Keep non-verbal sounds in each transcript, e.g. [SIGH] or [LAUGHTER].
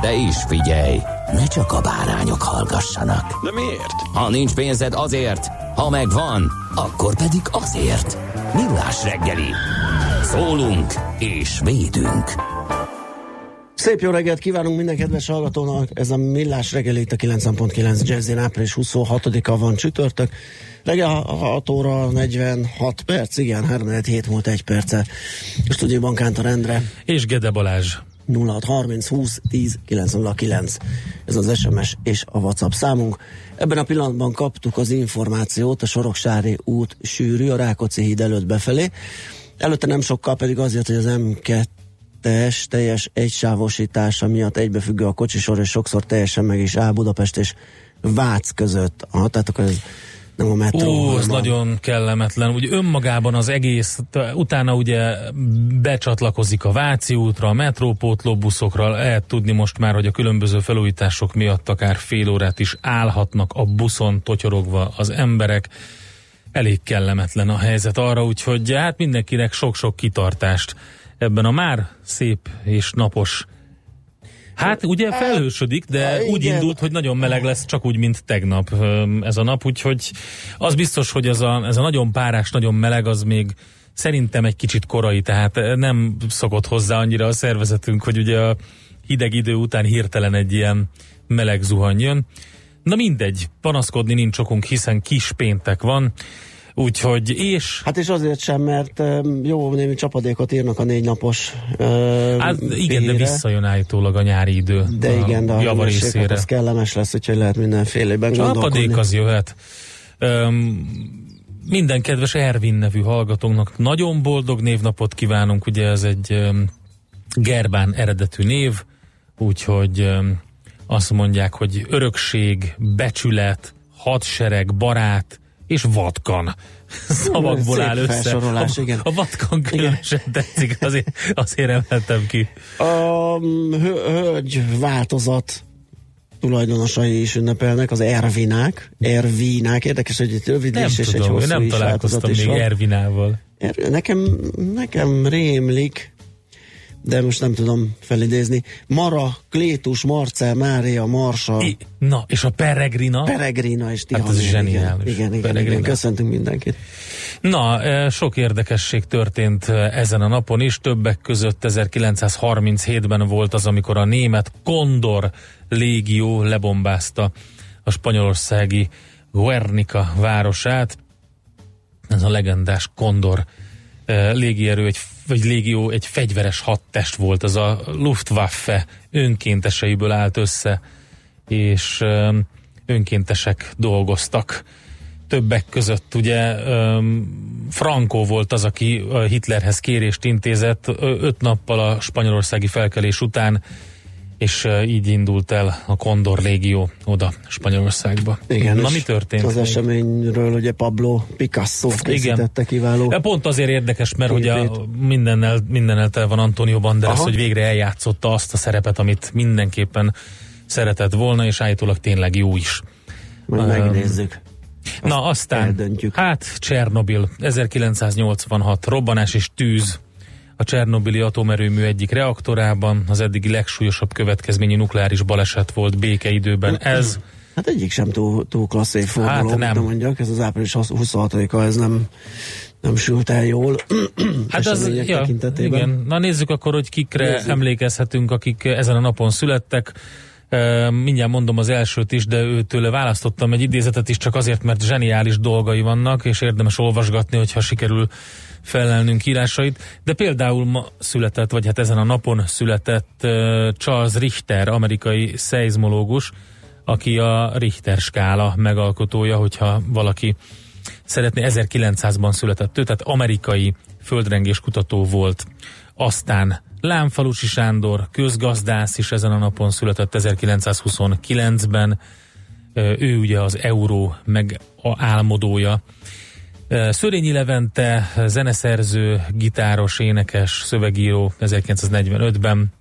De is figyelj, ne csak a bárányok hallgassanak. De miért? Ha nincs pénzed azért, ha megvan, akkor pedig azért. Millás reggeli. Szólunk és védünk. Szép jó reggelt kívánunk minden kedves hallgatónak. Ez a Millás reggeli itt a 9.9 Jazzin április 26-a van csütörtök. Reggel 6 óra 46 perc, igen, 3 hét múlt egy perce. Stúdióban Kántor Endre. És Gede Balázs. 0630 20 10 909. Ez az SMS és a WhatsApp számunk. Ebben a pillanatban kaptuk az információt a Soroksári út sűrű a Rákóczi híd előtt befelé. Előtte nem sokkal pedig azért, hogy az M2-es teljes egysávosítása miatt egybefüggő a kocsisor, és sokszor teljesen meg is áll Budapest és Vác között. Ah, tehát akkor ez nem a metró. Ó, ez a- nagyon kellemetlen. Ugye önmagában az egész, utána ugye becsatlakozik a Váci útra, a metrópótlóbuszokra, lehet tudni most már, hogy a különböző felújítások miatt akár fél órát is állhatnak a buszon totyorogva az emberek. Elég kellemetlen a helyzet arra, úgyhogy hát mindenkinek sok-sok kitartást ebben a már szép és napos Hát ugye felhősödik, de Hát, úgy igen. indult, hogy nagyon meleg lesz, csak úgy, mint tegnap ez a nap, úgyhogy az biztos, hogy ez a, ez a nagyon párás, nagyon meleg, az még szerintem egy kicsit korai, tehát eh, nem szokott hozzá annyira a szervezetünk, hogy ugye a hideg idő után hirtelen egy ilyen meleg zuhany jön. Na mindegy, panaszkodni nincs okunk, hiszen kis péntek van, úgyhogy, és Hát és azért sem, mert um, jó némi csapadékot írnak a négy napos uh, hát igen, de visszajön állítólag a nyári idő De igen, de a java hőmérséklet részére. az kellemes lesz, úgyhogy lehet mindenfélében Csapadék az jöhet. Öm, minden kedves Ervin nevű hallgatónknak nagyon boldog névnapot kívánunk, ugye ez egy öm, Gerbán eredetű név, úgyhogy öm, azt mondják, hogy örökség, becsület, hadsereg, barát és vatkan [LAUGHS] szavakból áll össze. a, igen. a vatkan különösen tetszik, azért, azért emeltem ki. A hö- hölgy változat tulajdonosai is ünnepelnek, az Ervinák. Ervinák, érdekes, hogy egy rövid és egy tudom, én hosszú nem is találkoztam is még van. Ervinával. Er- nekem, nekem rémlik, de most nem tudom felidézni. Mara, Klétus, Marcel, Mária, Marsa, I, na, és a Peregrina? Peregrina és Tihanyi. Hát ez zseniális. Igen, igen, igen, Peregrina. igen. Köszöntünk mindenkit. Na, eh, sok érdekesség történt eh, ezen a napon is. Többek között 1937-ben volt az, amikor a német Kondor légió lebombázta a spanyolországi Guernica városát. Ez a legendás Kondor eh, légierő, egy, vagy légió egy fegyveres hadtest volt, az a Luftwaffe önkénteseiből állt össze, és önkéntesek dolgoztak. Többek között ugye Franco volt az, aki Hitlerhez kérést intézett öt nappal a spanyolországi felkelés után, és így indult el a Kondor légió oda Spanyolországba. Igen, Na mi történt? Az még? eseményről ugye Pablo Picasso készítette kiváló. De pont azért érdekes, mert hogy a mindennel, mindennel tele van Antonio Banderas, Aha. hogy végre eljátszotta azt a szerepet, amit mindenképpen szeretett volna, és állítólag tényleg jó is. Majd Öm, megnézzük. Na aztán, eldöntjük. hát Csernobil, 1986, robbanás és tűz a Csernobili atomerőmű egyik reaktorában, az eddigi legsúlyosabb következményű nukleáris baleset volt békeidőben. Ez Hát egyik sem túl, túl klassz évforduló, Hát nem. mondjak, ez az április 26-a, ez nem, nem sült el jól. [CLEARS THROAT] Hát az, ja, igen. Na nézzük akkor, hogy kikre nézzük. emlékezhetünk, akik ezen a napon születtek. Mindjárt mondom az elsőt is, de őtőle választottam egy idézetet is csak azért, mert zseniális dolgai vannak, és érdemes olvasgatni, hogyha sikerül felelnünk írásait. De például ma született, vagy hát ezen a napon született Charles Richter, amerikai szeizmológus, aki a Richter skála megalkotója, hogyha valaki szeretné, 1900-ban született ő, tehát amerikai földrengéskutató volt. Aztán Lámfalusi Sándor, közgazdász is ezen a napon született 1929-ben. Ő ugye az euró meg a álmodója. Szörényi Levente, zeneszerző, gitáros, énekes, szövegíró 1945-ben,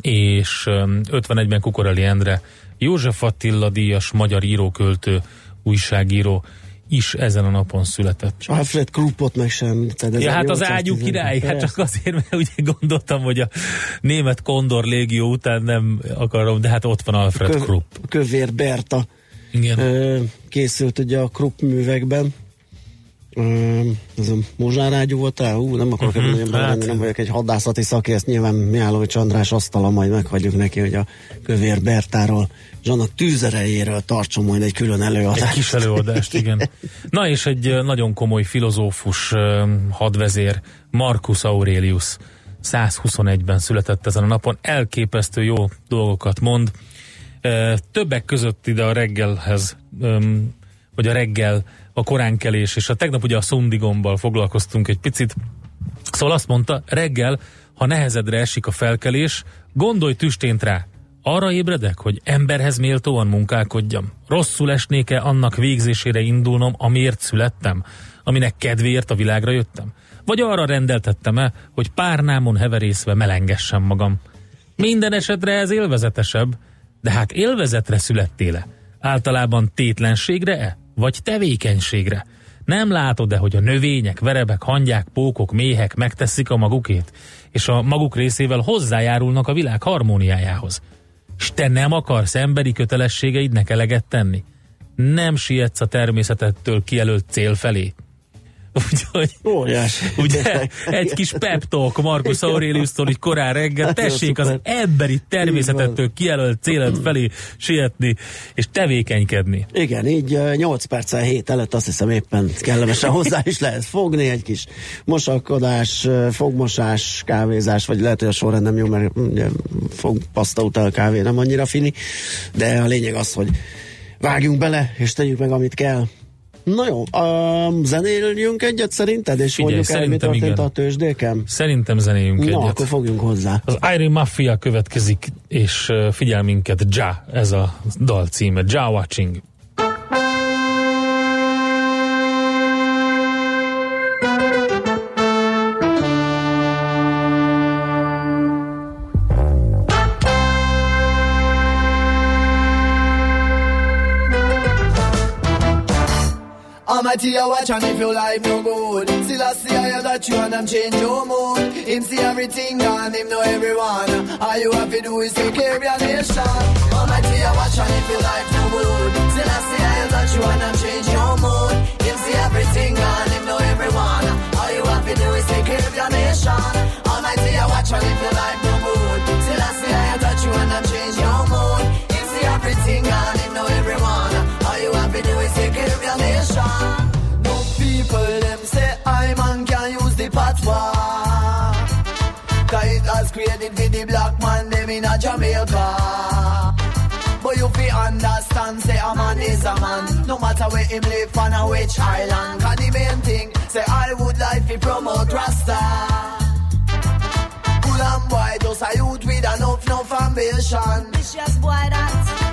és 51-ben Kukoreli Endre, József Attila díjas, magyar íróköltő, újságíró is ezen a napon született. Alfred Kruppot meg sem. Ja, hát az ágyú király, hát csak azért, mert ugye gondoltam, hogy a német Kondor légió után nem akarom, de hát ott van Alfred Köv, Krupp. Kövér Berta Igen. készült ugye a Krupp művekben. Ez a mozsárágyú volt el? Hú, nem akarok uh-huh, ebben hát, nem vagyok egy hadászati szakérsz, nyilván Mihálovics András asztala, majd meghagyjuk neki, hogy a Kövér Bertáról és annak tűzerejéről tartson majd egy külön előadást. Egy kis előadást, [LAUGHS] igen. Na és egy nagyon komoly filozófus hadvezér, Marcus Aurelius 121-ben született ezen a napon, elképesztő jó dolgokat mond. Többek között ide a reggelhez, vagy a reggel, a koránkelés, és a tegnap ugye a szundigombbal foglalkoztunk egy picit. Szóval azt mondta, reggel, ha nehezedre esik a felkelés, gondolj tüstént rá, arra ébredek, hogy emberhez méltóan munkálkodjam? Rosszul esnék-e annak végzésére indulnom, amiért születtem? Aminek kedvéért a világra jöttem? Vagy arra rendeltettem-e, hogy párnámon heverészve melengessem magam? Minden esetre ez élvezetesebb, de hát élvezetre születtél-e? Általában tétlenségre-e? Vagy tevékenységre? Nem látod-e, hogy a növények, verebek, hangyák, pókok, méhek megteszik a magukét, és a maguk részével hozzájárulnak a világ harmóniájához? és te nem akarsz emberi kötelességeidnek eleget tenni? Nem sietsz a természetettől kijelölt cél felé? Úgyhogy, Óriás. ugye, egy kis pep talk Marcus Aurelius-tól így korán reggel, hát tessék az emberi természetettől kijelölt célet felé sietni, és tevékenykedni. Igen, így 8 perccel hét előtt azt hiszem éppen kellemesen hozzá is lehet fogni, egy kis mosakodás, fogmosás, kávézás, vagy lehet, hogy a sorrend nem jó, mert ugye, fog paszta után a kávé nem annyira fini, de a lényeg az, hogy vágjunk bele, és tegyük meg, amit kell. Na jó, um, zenéljünk egyet szerinted, és Figyelj, mondjuk el, mi történt igen. a tőzsdéken? Szerintem zenéljünk Na, egyet. akkor fogjunk hozzá. Az Iron Mafia következik, és figyel minket Ja, ez a dal címe, Ja Watching. Almighty, you watch and if your life no good. Still I see I that you and I'm change your mood. Him see everything and him know everyone. All you have to do is take care of your nation. Almighty, you watch and if your life no good. Still I see I that you and I'm change your mood. Him see everything and him know everyone. All you have to do is take care of your nation. Almighty, you watch and if your life no good. Still I see I that you and I'm change your mood. Him see everything and. Your nation people them say I man can use the patois. Cause it has created for the black man them in a Jamaica. But you fi understand, say a man is a man. No matter where him live on which island. Cause the main thing, say I would like to promote Rasta. Cool and boy, just a youth with enough, enough ambition. Vicious boy that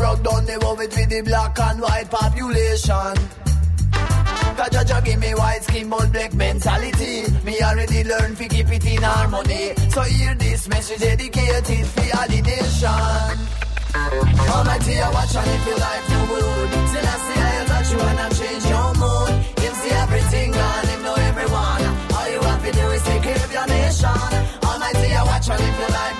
broke down the world with the black and white population. Cause Jaja give me white skin but black mentality. Me already learned to keep it in harmony. So hear this message dedicated for all the nation. Almighty, I watch and if your life no good Still I see I touch you and I change your mood. Him see everything and him know everyone. All you have to do is take care of your nation. Almighty, I watch and if your life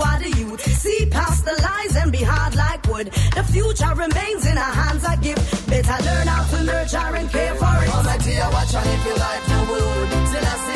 are the youth. See past the lies and be hard like wood. The future remains in our hands, I give. Better learn how to nurture and care for it. Almighty, I watch and if your life no good. Still I see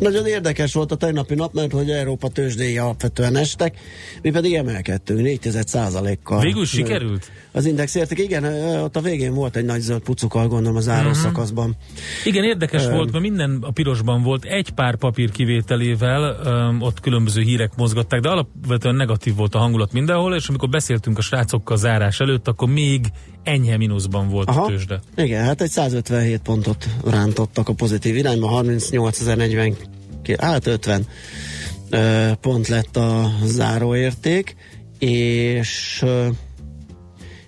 Nagyon érdekes volt a tegnapi nap, mert hogy Európa tőzsdéi alapvetően estek, mi pedig emelkedtünk 4 kal Végül sikerült? Az index érték, igen, ott a végén volt egy nagy zöld pucukkal, gondolom az záró Mhm. szakaszban. Igen, érdekes Öm. volt, mert minden a pirosban volt, egy pár papír kivételével, öm, ott különböző hírek mozgatták, de alapvetően negatív volt a hangulat mindenhol, és amikor beszéltünk a srácokkal zárás előtt, akkor még enyhe mínuszban volt a tőzsde. Igen, hát egy 157 pontot rántottak a pozitív irányba, 38.040, hát 50 ö, pont lett a záróérték, és ö,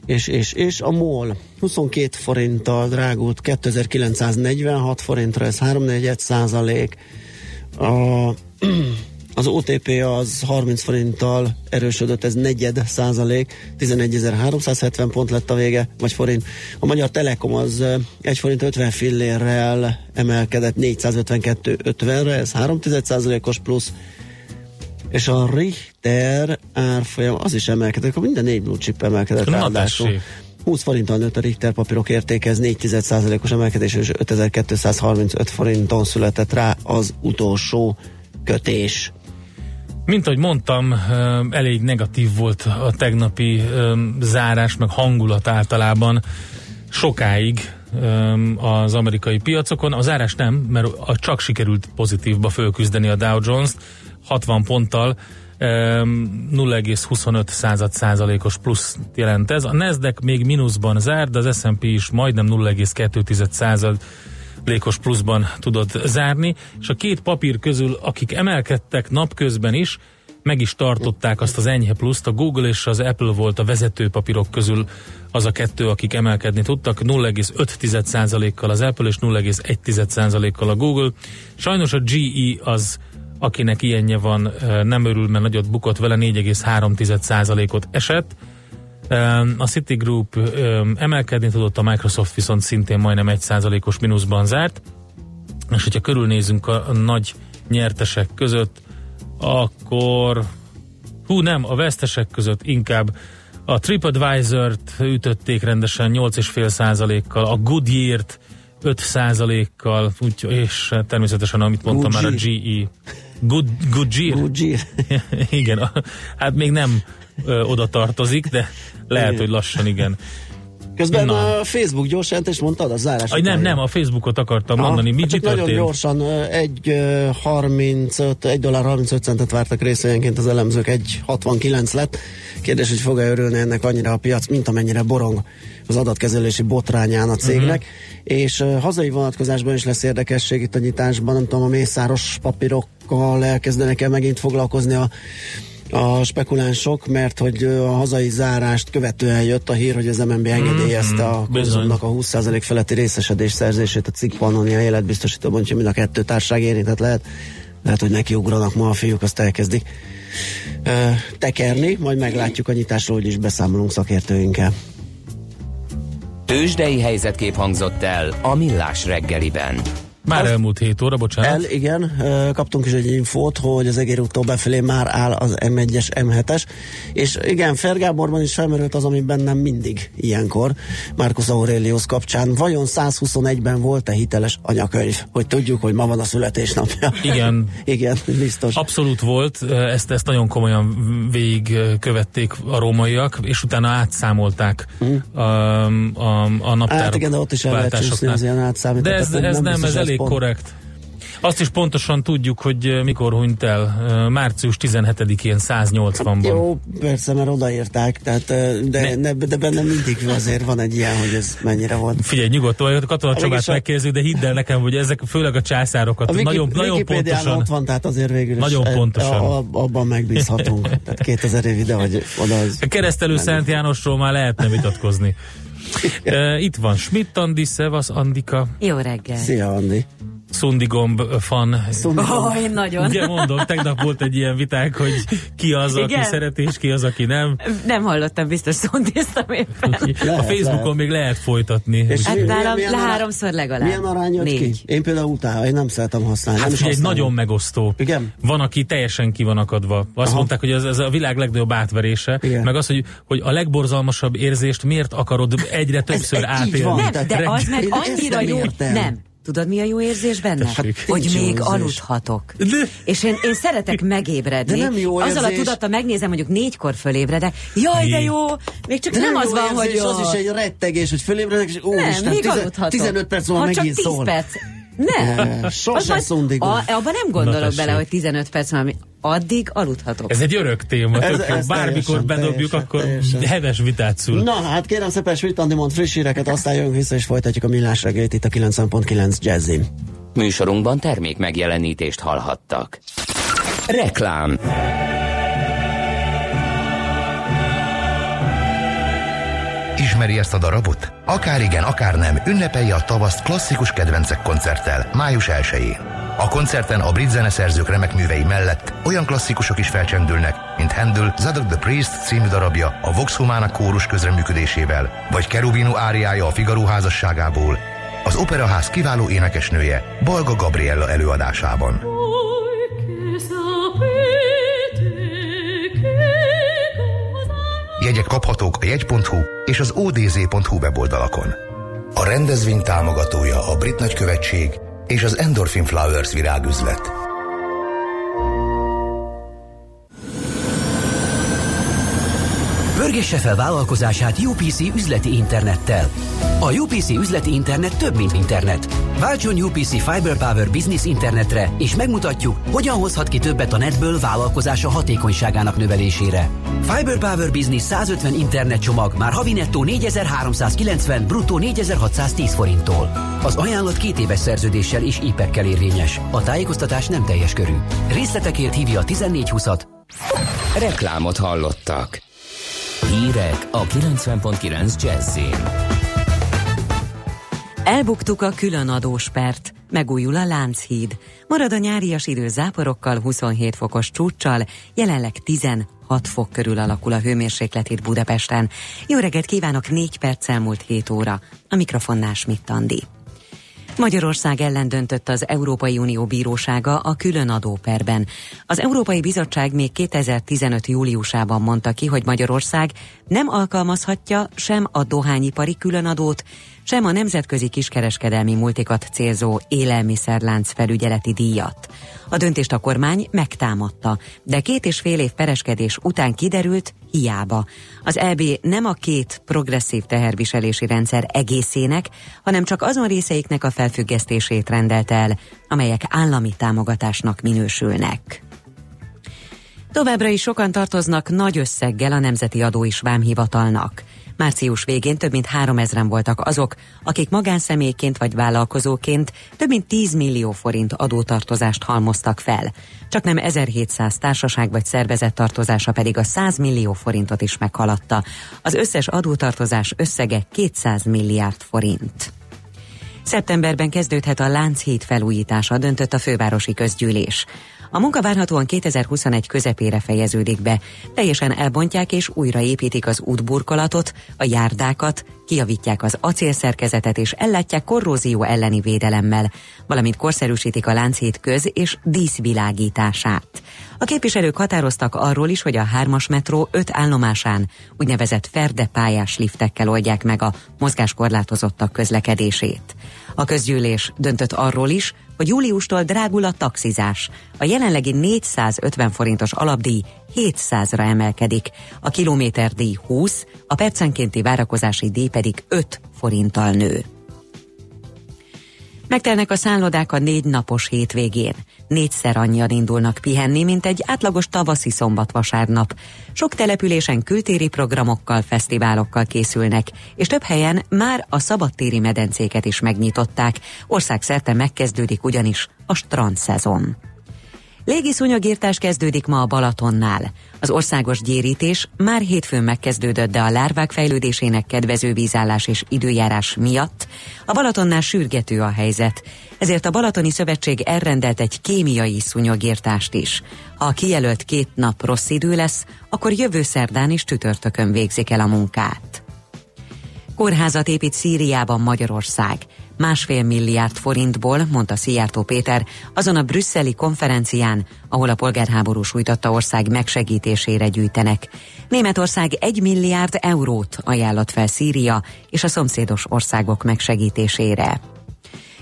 és, és, és a MOL 22 forinttal drágult 2946 forintra, ez 3 százalék. A, az OTP az 30 forinttal erősödött, ez negyed százalék, 11.370 pont lett a vége, vagy forint. A Magyar Telekom az ö, 1 forint 50 fillérrel emelkedett 452.50-re, ez 3 százalékos plusz, és a Richter árfolyam az is emelkedett, akkor minden négy blue chip emelkedett Na, ráadásul. tessék. 20 forinttal nőtt a Richter papírok értéke, ez 4 os emelkedés, és 5235 forinton született rá az utolsó kötés. Mint ahogy mondtam, elég negatív volt a tegnapi zárás, meg hangulat általában sokáig az amerikai piacokon. A zárás nem, mert csak sikerült pozitívba fölküzdeni a Dow Jones-t 60 ponttal, ö, 0,25 század százalékos plusz jelent ez. A Nasdaq még mínuszban zárt, de az S&P is majdnem 0,2 század lékos pluszban tudott zárni, és a két papír közül, akik emelkedtek napközben is, meg is tartották azt az enyhe pluszt, a Google és az Apple volt a vezető papírok közül az a kettő, akik emelkedni tudtak, 0,5%-kal az Apple és 0,1%-kal a Google. Sajnos a GE az, akinek ilyenje van, nem örül, mert nagyot bukott vele, 4,3%-ot esett. A Citigroup emelkedni tudott, a Microsoft viszont szintén majdnem 1%-os mínuszban zárt. És hogyha körülnézünk a, nagy nyertesek között, akkor hú nem, a vesztesek között inkább A TripAdvisor-t ütötték rendesen 8,5%-kal, a Goodyear-t 5%-kal, úgy, és természetesen, amit mondtam már, a GE. Good, Goodyear? Goodyear. [LAUGHS] igen, a, hát még nem ö, oda tartozik, de lehet, hogy lassan igen. Közben Na. a Facebook gyors jelentést mondtad, a zárás. Aj, nem, nem, a Facebookot akartam Aha, mondani. Mi, hát nagyon gyorsan, ö, egy ö, 35, 1 dollár 35 centet vártak részvényenként az elemzők, egy 69 lett. Kérdés, hogy fog-e örülni ennek annyira a piac, mint amennyire borong az adatkezelési botrányán a cégnek. Mhm. És ö, hazai vonatkozásban is lesz érdekesség itt a nyitásban, nem tudom, a mészáros papírokkal elkezdenek el megint foglalkozni a a spekulánsok, mert hogy a hazai zárást követően jött a hír, hogy az MNB engedélyezte a Mhm. konzumnak a 20% feletti részesedés szerzését a cikk Pannonia életbiztosítóban, úgyhogy mind a kettő társaság érintett lehet. Lehet, hogy nekiugranak ma a fiúk, azt elkezdik ö, tekerni, majd meglátjuk a nyitásról, hogy is beszámolunk szakértőinkkel. Tőzsdei helyzetkép hangzott el a Millás reggeliben. Már elmúlt 7 óra, bocsánat. El, igen, kaptunk is egy infót, hogy az egér úttól befelé már áll az M1-es, M7-es, és igen, Fergáborban is felmerült az, ami bennem mindig ilyenkor, Marcus Aurelius kapcsán. Vajon 121-ben volt-e hiteles anyakönyv? Hogy tudjuk, hogy ma van a születésnapja. Igen. [LAUGHS] igen, biztos. Abszolút volt, ezt, ezt nagyon komolyan végig követték a rómaiak, és utána átszámolták a, a, a naptárok Hmm. Hát igen, de ott is el lehet csúszni az ilyen. De ez, ez nem, ez elég pont. korrekt. Azt is pontosan tudjuk, hogy eh, mikor hunyt el. Eh, Március 17-én 180-ban. Jó, persze, mert odaírták, tehát, ö, de, ne, de bennem mindig azért van egy ilyen, hogy ez mennyire volt. Figyelj, nyugodtan, a katona Csabát a- megkérdezzük, de hidd el nekem, hogy ezek főleg a császárokat A Wiki, nagyon, nagyon pontosan. ott van, tehát azért végül is Nagyon e- pontosan. A, a, abban megbízhatunk. [LAUGHS] tehát 2000 év ide, hogy oda az... A keresztelő Szent Jánosról már lehetne vitatkozni. Itt van Schmidt Andi, Szevasz Andika, Jó reggel. Szia, Andi. Szundigomb fan. Szóval, Ó, én nagyon. Ugye mondom, tegnap volt egy ilyen viták, hogy ki az, aki Igen? szereti, és ki az, aki nem. Nem hallottam, biztos szondéztam éppen. a Lehet, Facebookon lehet. még lehet folytatni. És Hát nálam le háromszor legalább. Milyen arány jött Négy. ki? Én például utálom, én nem szeretem használni. Hát használom. nagyon megosztó. Igen? Van, aki teljesen ki van akadva. Azt Aha. mondták, hogy ez, ez a világ legnagyobb átverése. Igen. Meg az, hogy, hogy a legborzalmasabb érzést miért akarod egyre többször ez átélni. Nem, de az meg annyira jó. Nem. Tudod, mi a jó érzés benne? Hát, hogy még érzés. aludhatok. De- És én, én szeretek megébredni. [LAUGHS] De nem jó Azzal a érzés. tudattal megnézem, mondjuk négykor fölébredek. Jaj, de jó! Még csak De nem, nem az van, érzés, hogy jó. az is egy rettegés, hogy fölébredek, és ó, nem, Isten, még tizen- aludhatok. 15 perc múlva ha csak megint 10 szól. perc. Nem. Sose Az majd- szundigom. a, abban nem gondolok bele, hogy 15 perc múlva, addig aludhatok. Ez egy örök téma. Ez- tök ez Bármikor teljesen, bedobjuk, teljesen, akkor teljesen. heves vitát szül. Na hát kérem szépen, Schmidt Andi mond friss híreket, aztán jövünk vissza és folytatjuk a millás reggelit itt a 90.9 Jazzin. Műsorunkban termék megjelenítést hallhattak. Reklám Ismeri ezt a darabot? Akár igen, akár nem, ünnepelje a tavaszt klasszikus kedvencek koncerttel, május 1-én. A koncerten a brit zeneszerzők remek művei mellett olyan klasszikusok is felcsendülnek, mint Handel Zadok the Priest című darabja a Vox Humana kórus közreműködésével, vagy Kerubino áriája a Figaro házasságából, az Operaház kiváló énekesnője Balga Gabriella előadásában. Jegyek kaphatók a jegy.hu és az odz.hu weboldalakon. A rendezvény támogatója a Brit Nagykövetség és az Endorphin Flowers virágüzlet. Pörgesse fel vállalkozását UPC üzleti internettel. A UPC üzleti internet több, mint internet. Váltson UPC Fiber Power Business internetre, és megmutatjuk, hogyan hozhat ki többet a netből vállalkozása hatékonyságának növelésére. Fiber Power Business 150 internet csomag már havi nettó 4390, bruttó 4610 forinttól. Az ajánlat két éves szerződéssel és IPEC-kel érvényes. A tájékoztatás nem teljes körű. Részletekért hívja a 1420-at, Reklámot hallottak. Hírek a 90.9 Jazzin. Elbuktuk a különadós pert. Megújul a Lánchíd. Marad a nyárias idő záporokkal, 27 fokos csúccsal, jelenleg 16 fok körül alakul a hőmérséklet itt Budapesten. Jó reggelt kívánok, 4 perc elmúlt 7 óra. A mikrofonnál Schmidt Andi. Magyarország ellen döntött az Európai Unió bírósága a külön adóperben. Az Európai Bizottság még 2015. júliusában mondta ki, hogy Magyarország nem alkalmazhatja sem a dohányipari különadót, sem a nemzetközi kiskereskedelmi multikat célzó élelmiszerlánc felügyeleti díjat. A döntést a kormány megtámadta, de két és fél év pereskedés után kiderült, hiába. Az EB nem a két progresszív teherviselési rendszer egészének, hanem csak azon részeiknek a felfüggesztését rendelt el, amelyek állami támogatásnak minősülnek. Továbbra is sokan tartoznak nagy összeggel a Nemzeti Adó is Vámhivatalnak. Március végén több mint 3000-en voltak azok, akik magánszemélyként vagy vállalkozóként több mint 10 millió forint adótartozást halmoztak fel. Csak nem 1700 társaság vagy szervezet tartozása pedig a 100 millió forintot is meghaladta. Az összes adótartozás összege 200 milliárd forint. Szeptemberben kezdődhet a Lánchíd felújítása, döntött a fővárosi közgyűlés. A munka várhatóan 2021 közepére fejeződik be. Teljesen elbontják és újraépítik az útburkolatot, a járdákat, kijavítják az acélszerkezetet és ellátják korrózió elleni védelemmel, valamint korszerűsítik a Lánchíd köz- és díszvilágítását. A képviselők határoztak arról is, hogy a hármas metró öt állomásán úgynevezett ferde pályás liftekkel oldják meg a mozgáskorlátozottak közlekedését. A közgyűlés döntött arról is, hogy júliustól drágul a taxizás. A jelenlegi 450 forintos alapdíj 700-ra emelkedik, a kilométerdíj 20, a percenkénti várakozási díj pedig 5 forinttal nő. Megtelnek a szállodák a négy napos hétvégén. Négyszer annyian indulnak pihenni, mint egy átlagos tavaszi szombat-vasárnap. Sok településen kültéri programokkal, fesztiválokkal készülnek, és több helyen már a szabadtéri medencéket is megnyitották. Országszerte megkezdődik ugyanis a strandszezon. Légi szúnyogírtás kezdődik ma a Balatonnál. Az országos gyérítés már hétfőn megkezdődött, de a lárvák fejlődésének kedvező vízállás és időjárás miatt a Balatonnál sürgető a helyzet. Ezért a Balatoni Szövetség elrendelt egy kémiai szúnyogírtást is. Ha a kijelölt két nap rossz idő lesz, akkor jövő szerdán és csütörtökön végzik el a munkát. Kórházat épít Szíriában Magyarország másfél milliárd forintból, mondta Szijjártó Péter, azon a brüsszeli konferencián, ahol a polgárháború sújtotta ország megsegítésére gyűjtenek. Németország egy milliárd eurót ajánlott fel Szíria és a szomszédos országok megsegítésére.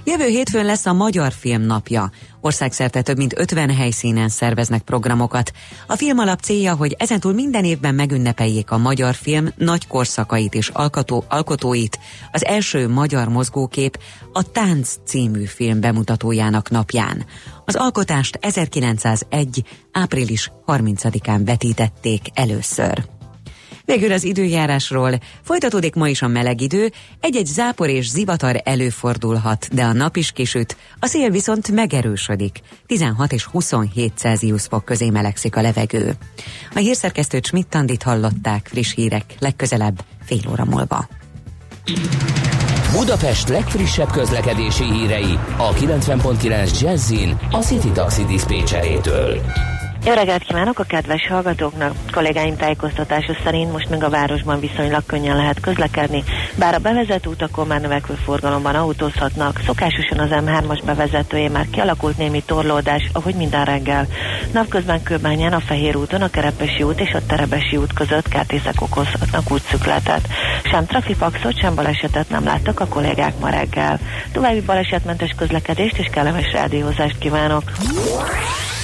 Jövő hétfőn lesz a Magyar Film Napja. Országszerte több mint 50 helyszínen szerveznek programokat. A film alap célja, hogy ezentúl minden évben megünnepeljék a magyar film nagy korszakait és alkotó, alkotóit. Az első magyar mozgókép a Tánc című film bemutatójának napján. Az alkotást 1901. április 30-án vetítették először. Végül az időjárásról. Folytatódik ma is a meleg idő, egy-egy zápor és zivatar előfordulhat, de a nap is kisüt, a szél viszont megerősödik. 16 és 27 Celsius fok közé melegszik a levegő. A hírszerkesztőt Schmidt-Tandit hallották friss hírek legközelebb fél óra múlva. Budapest legfrissebb közlekedési hírei a 90.9 Jazzin a City Taxi Dispécsejétől. Jó reggelt kívánok a kedves hallgatóknak! Kollégáim tájékoztatása szerint most még a városban viszonylag könnyen lehet közlekedni, bár a bevezető utakon már növekvő forgalomban autózhatnak. Szokásosan az M3-as bevezetője már kialakult némi torlódás, ahogy minden reggel. Napközben Kőbányán a Fehér úton, a Kerepesi út és a Terebesi út között kártészek okozhatnak útszükletet. Sem trafipaxot, sem balesetet nem láttak a kollégák ma reggel. További balesetmentes közlekedést és kellemes rádiózást kívánok!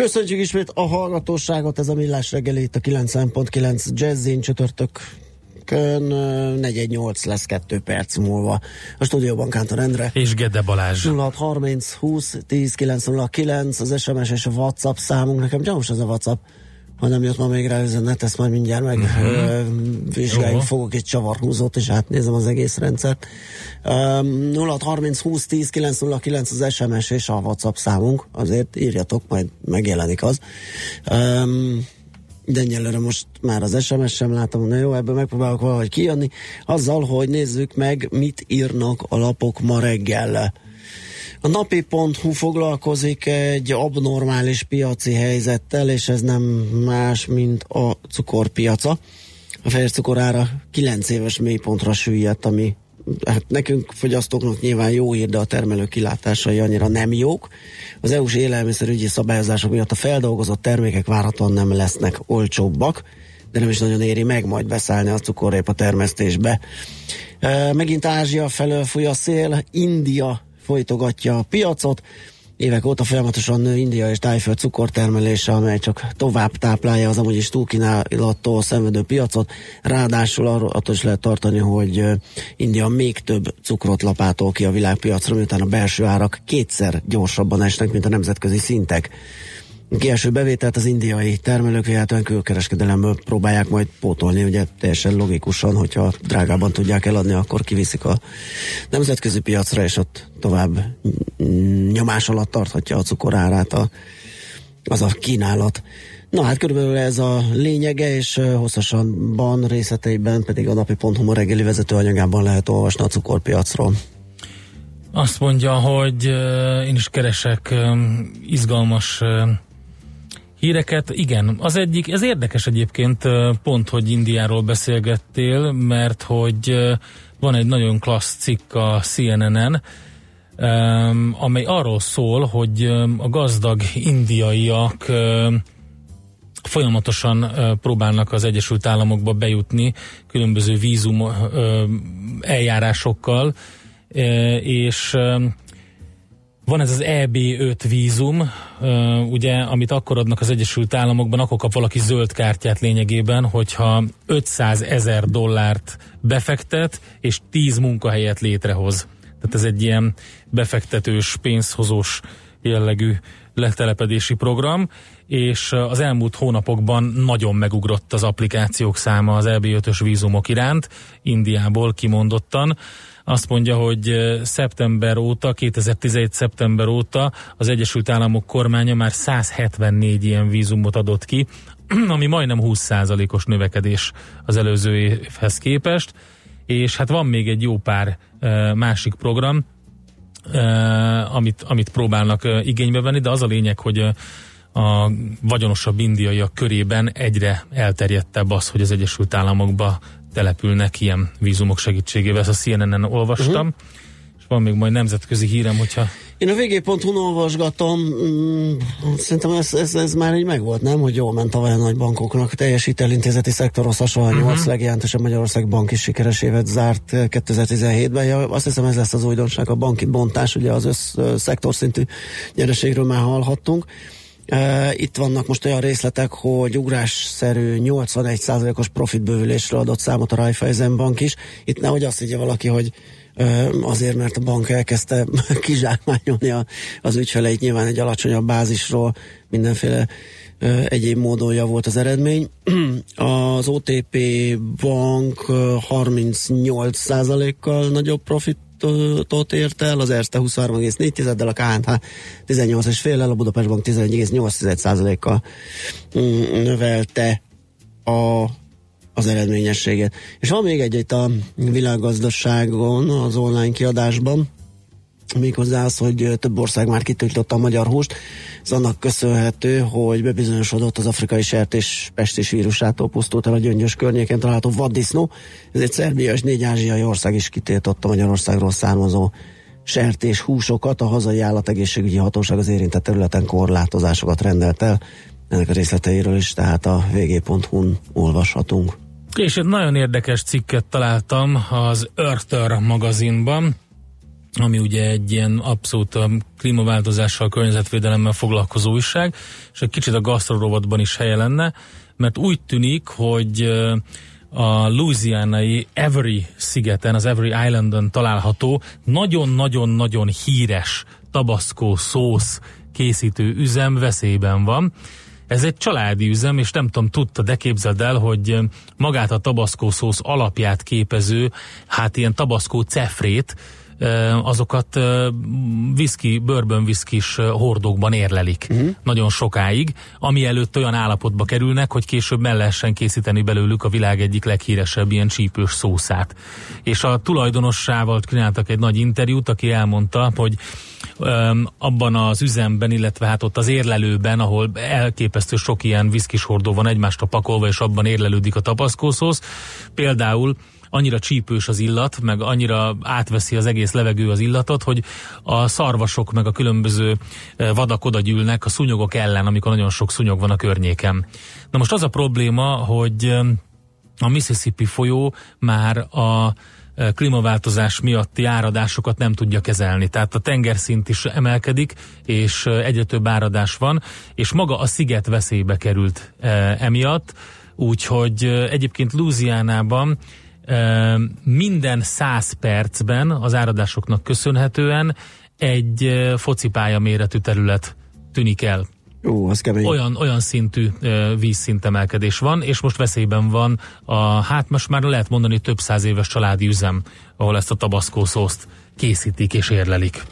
Köszönjük ismét a hallgatóságot, ez a Millás reggeli itt a 90.9 Jazzin csütörtök 418 lesz 2 perc múlva. A stúdióban Kántor Endre. És Gede Balázs. 0630 20 10 909 az SMS és a WhatsApp számunk. Nekem gyanús az a WhatsApp ha nem jött ma még rá üzenet, ezt majd mindjárt meg uh-huh. vizsgáljuk, fogok egy csavarhúzót, és átnézem az egész rendszert. Um, 0 30 20 10 909 az SMS és a WhatsApp számunk, azért írjatok, majd megjelenik az. Um, de egyelőre most már az SMS sem látom, na jó, ebből megpróbálok valahogy kijönni, azzal, hogy nézzük meg, mit írnak a lapok ma reggel. A napi.hu foglalkozik egy abnormális piaci helyzettel, és ez nem más, mint a cukorpiaca. A fehér cukorára 9 éves mélypontra süllyedt, ami hát nekünk fogyasztóknak nyilván jó hír, de a termelő kilátásai annyira nem jók. Az EU-s élelmiszerügyi szabályozások miatt a feldolgozott termékek várhatóan nem lesznek olcsóbbak, de nem is nagyon éri meg majd beszállni a cukorrépa termesztésbe. Megint Ázsia felől fúj a szél, India folytogatja a piacot. Évek óta folyamatosan India és Tájföld cukortermelése, amely csak tovább táplálja az amúgy is túlkínálattól szenvedő piacot. Ráadásul arról attól is lehet tartani, hogy India még több cukrot lapától ki a világpiacra, miután a belső árak kétszer gyorsabban esnek, mint a nemzetközi szintek kieső bevételt az indiai termelők véletlenül külkereskedelemből próbálják majd pótolni, ugye teljesen logikusan, hogyha drágában tudják eladni, akkor kiviszik a nemzetközi piacra, és ott tovább nyomás alatt tarthatja a cukorárát a, az a kínálat. Na hát körülbelül ez a lényege, és hosszasan részleteiben pedig a napi.hu reggeli vezetőanyagában lehet olvasni a cukorpiacról. Azt mondja, hogy én is keresek izgalmas híreket. Igen, az egyik, ez érdekes egyébként pont, hogy Indiáról beszélgettél, mert hogy van egy nagyon klassz cikk a CNN-en, amely arról szól, hogy a gazdag indiaiak folyamatosan próbálnak az Egyesült Államokba bejutni különböző vízum eljárásokkal, és van ez az EB5 vízum, ugye, amit akkor adnak az Egyesült Államokban, akkor kap valaki zöld kártyát lényegében, hogyha 500 ezer dollárt befektet, és 10 munkahelyet létrehoz. Tehát ez egy ilyen befektetős, pénzhozós jellegű letelepedési program, és az elmúlt hónapokban nagyon megugrott az applikációk száma az EB5-ös vízumok iránt, Indiából kimondottan. Azt mondja, hogy szeptember óta, 2017. szeptember óta az Egyesült Államok kormánya már 174 ilyen vízumot adott ki, [CLEARS THROAT] ami majdnem 20%-os növekedés az előző évhez képest, és hát van még egy jó pár másik program, amit, amit próbálnak igénybe venni, de az a lényeg, hogy a vagyonosabb indiaiak körében egyre elterjedtebb az, hogy az Egyesült Államokba települnek ilyen vízumok segítségével. Ezt a CNN-en olvastam. Uh-huh. És van még majd nemzetközi hírem, hogyha... Én a vg.hu-n olvasgatom, mm, szerintem ez, ez, ez már így megvolt, nem? Hogy jól ment tavaly a nagy bankoknak. Teljes hitelintézeti szektorhoz hasonlóan uh-huh. 8 legjelentősebb Magyarország bank is sikeres évet zárt 2017-ben. Ja, azt hiszem ez lesz az újdonság, a banki bontás, ugye az össz szektor szintű nyereségről már hallhattunk. Itt vannak most olyan részletek, hogy ugrásszerű 81%-os profitbővülésre adott számot a Raiffeisen bank is. Itt nehogy azt higgye valaki, hogy azért, mert a bank elkezdte [LAUGHS] kizsákmányolni az ügyfeleit, nyilván egy alacsonyabb bázisról mindenféle egyéb módon javult az eredmény. [CLEARS THROAT] az OTP bank 38%-kal nagyobb profit pontot ért el, az Erste 23,4-del, a KNH 18,5-el, a Budapest Bank 11,8%-kal mm, növelte a, az eredményességet. És van még egy itt a világgazdaságon, az online kiadásban, méghozzá az, hogy több ország már kitiltotta a magyar húst. Ez annak köszönhető, hogy bebizonyosodott az afrikai sertés pestis vírusától pusztult el a gyöngyös környéken található vaddisznó. Ezért Szerbia és négy ázsiai ország is kitiltotta Magyarországról származó sertés húsokat. A hazai állategészségügyi hatóság az érintett területen korlátozásokat rendelt el. Ennek a részleteiről is tehát a vg.hu-n olvashatunk. És egy nagyon érdekes cikket találtam az Örtör magazinban, ami ugye egy ilyen abszolút klímaváltozással, környezetvédelemmel foglalkozó újság, és egy kicsit a gasztrorovatban is helye lenne, mert úgy tűnik, hogy a Louisianai Every szigeten, az Every Islandon található nagyon-nagyon-nagyon híres tabaszkó szósz készítő üzem veszélyben van. Ez egy családi üzem, és nem tudom, tudta, de képzeld el, hogy magát a tabaszkó szósz alapját képező, hát ilyen tabaszkó cefrét, azokat viszki, bourbon viszkis hordókban érlelik uh-huh. nagyon sokáig, ami előtt olyan állapotba kerülnek, hogy később meg lehessen készíteni belőlük a világ egyik leghíresebb ilyen csípős szószát. És a tulajdonossával csináltak egy nagy interjút, aki elmondta, hogy abban az üzemben, illetve hát ott az érlelőben, ahol elképesztő sok ilyen viszkis hordó van egymást pakolva, és abban érlelődik a tapaszkószósz. Például annyira csípős az illat, meg annyira átveszi az egész levegő az illatot, hogy a szarvasok meg a különböző e, vadak oda gyűlnek a szúnyogok ellen, amikor nagyon sok szúnyog van a környéken. Na most az a probléma, hogy e, a Mississippi folyó már a e, klímaváltozás miatti áradásokat nem tudja kezelni. Tehát a tengerszint is emelkedik, és egyre több áradás van, és maga a sziget veszélybe került emiatt, úgyhogy egyébként Louisianában minden száz percben az áradásoknak köszönhetően egy focipálya méretű terület tűnik el. Ó, az kemény. Olyan, olyan szintű vízszintemelkedés van, és most veszélyben van a, hát most már lehet mondani több száz éves családi üzem, ahol ezt a tabaszkó szószt készítik és érlelik.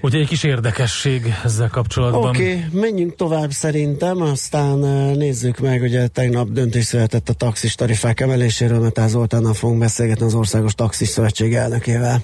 Úgyhogy egy kis érdekesség ezzel kapcsolatban. Oké, okay, menjünk tovább szerintem, aztán nézzük meg, ugye tegnap döntés született a taxis tarifák emeléséről, mert Zoltánnal fogunk beszélgetni az Országos Taxis Szövetség elnökével.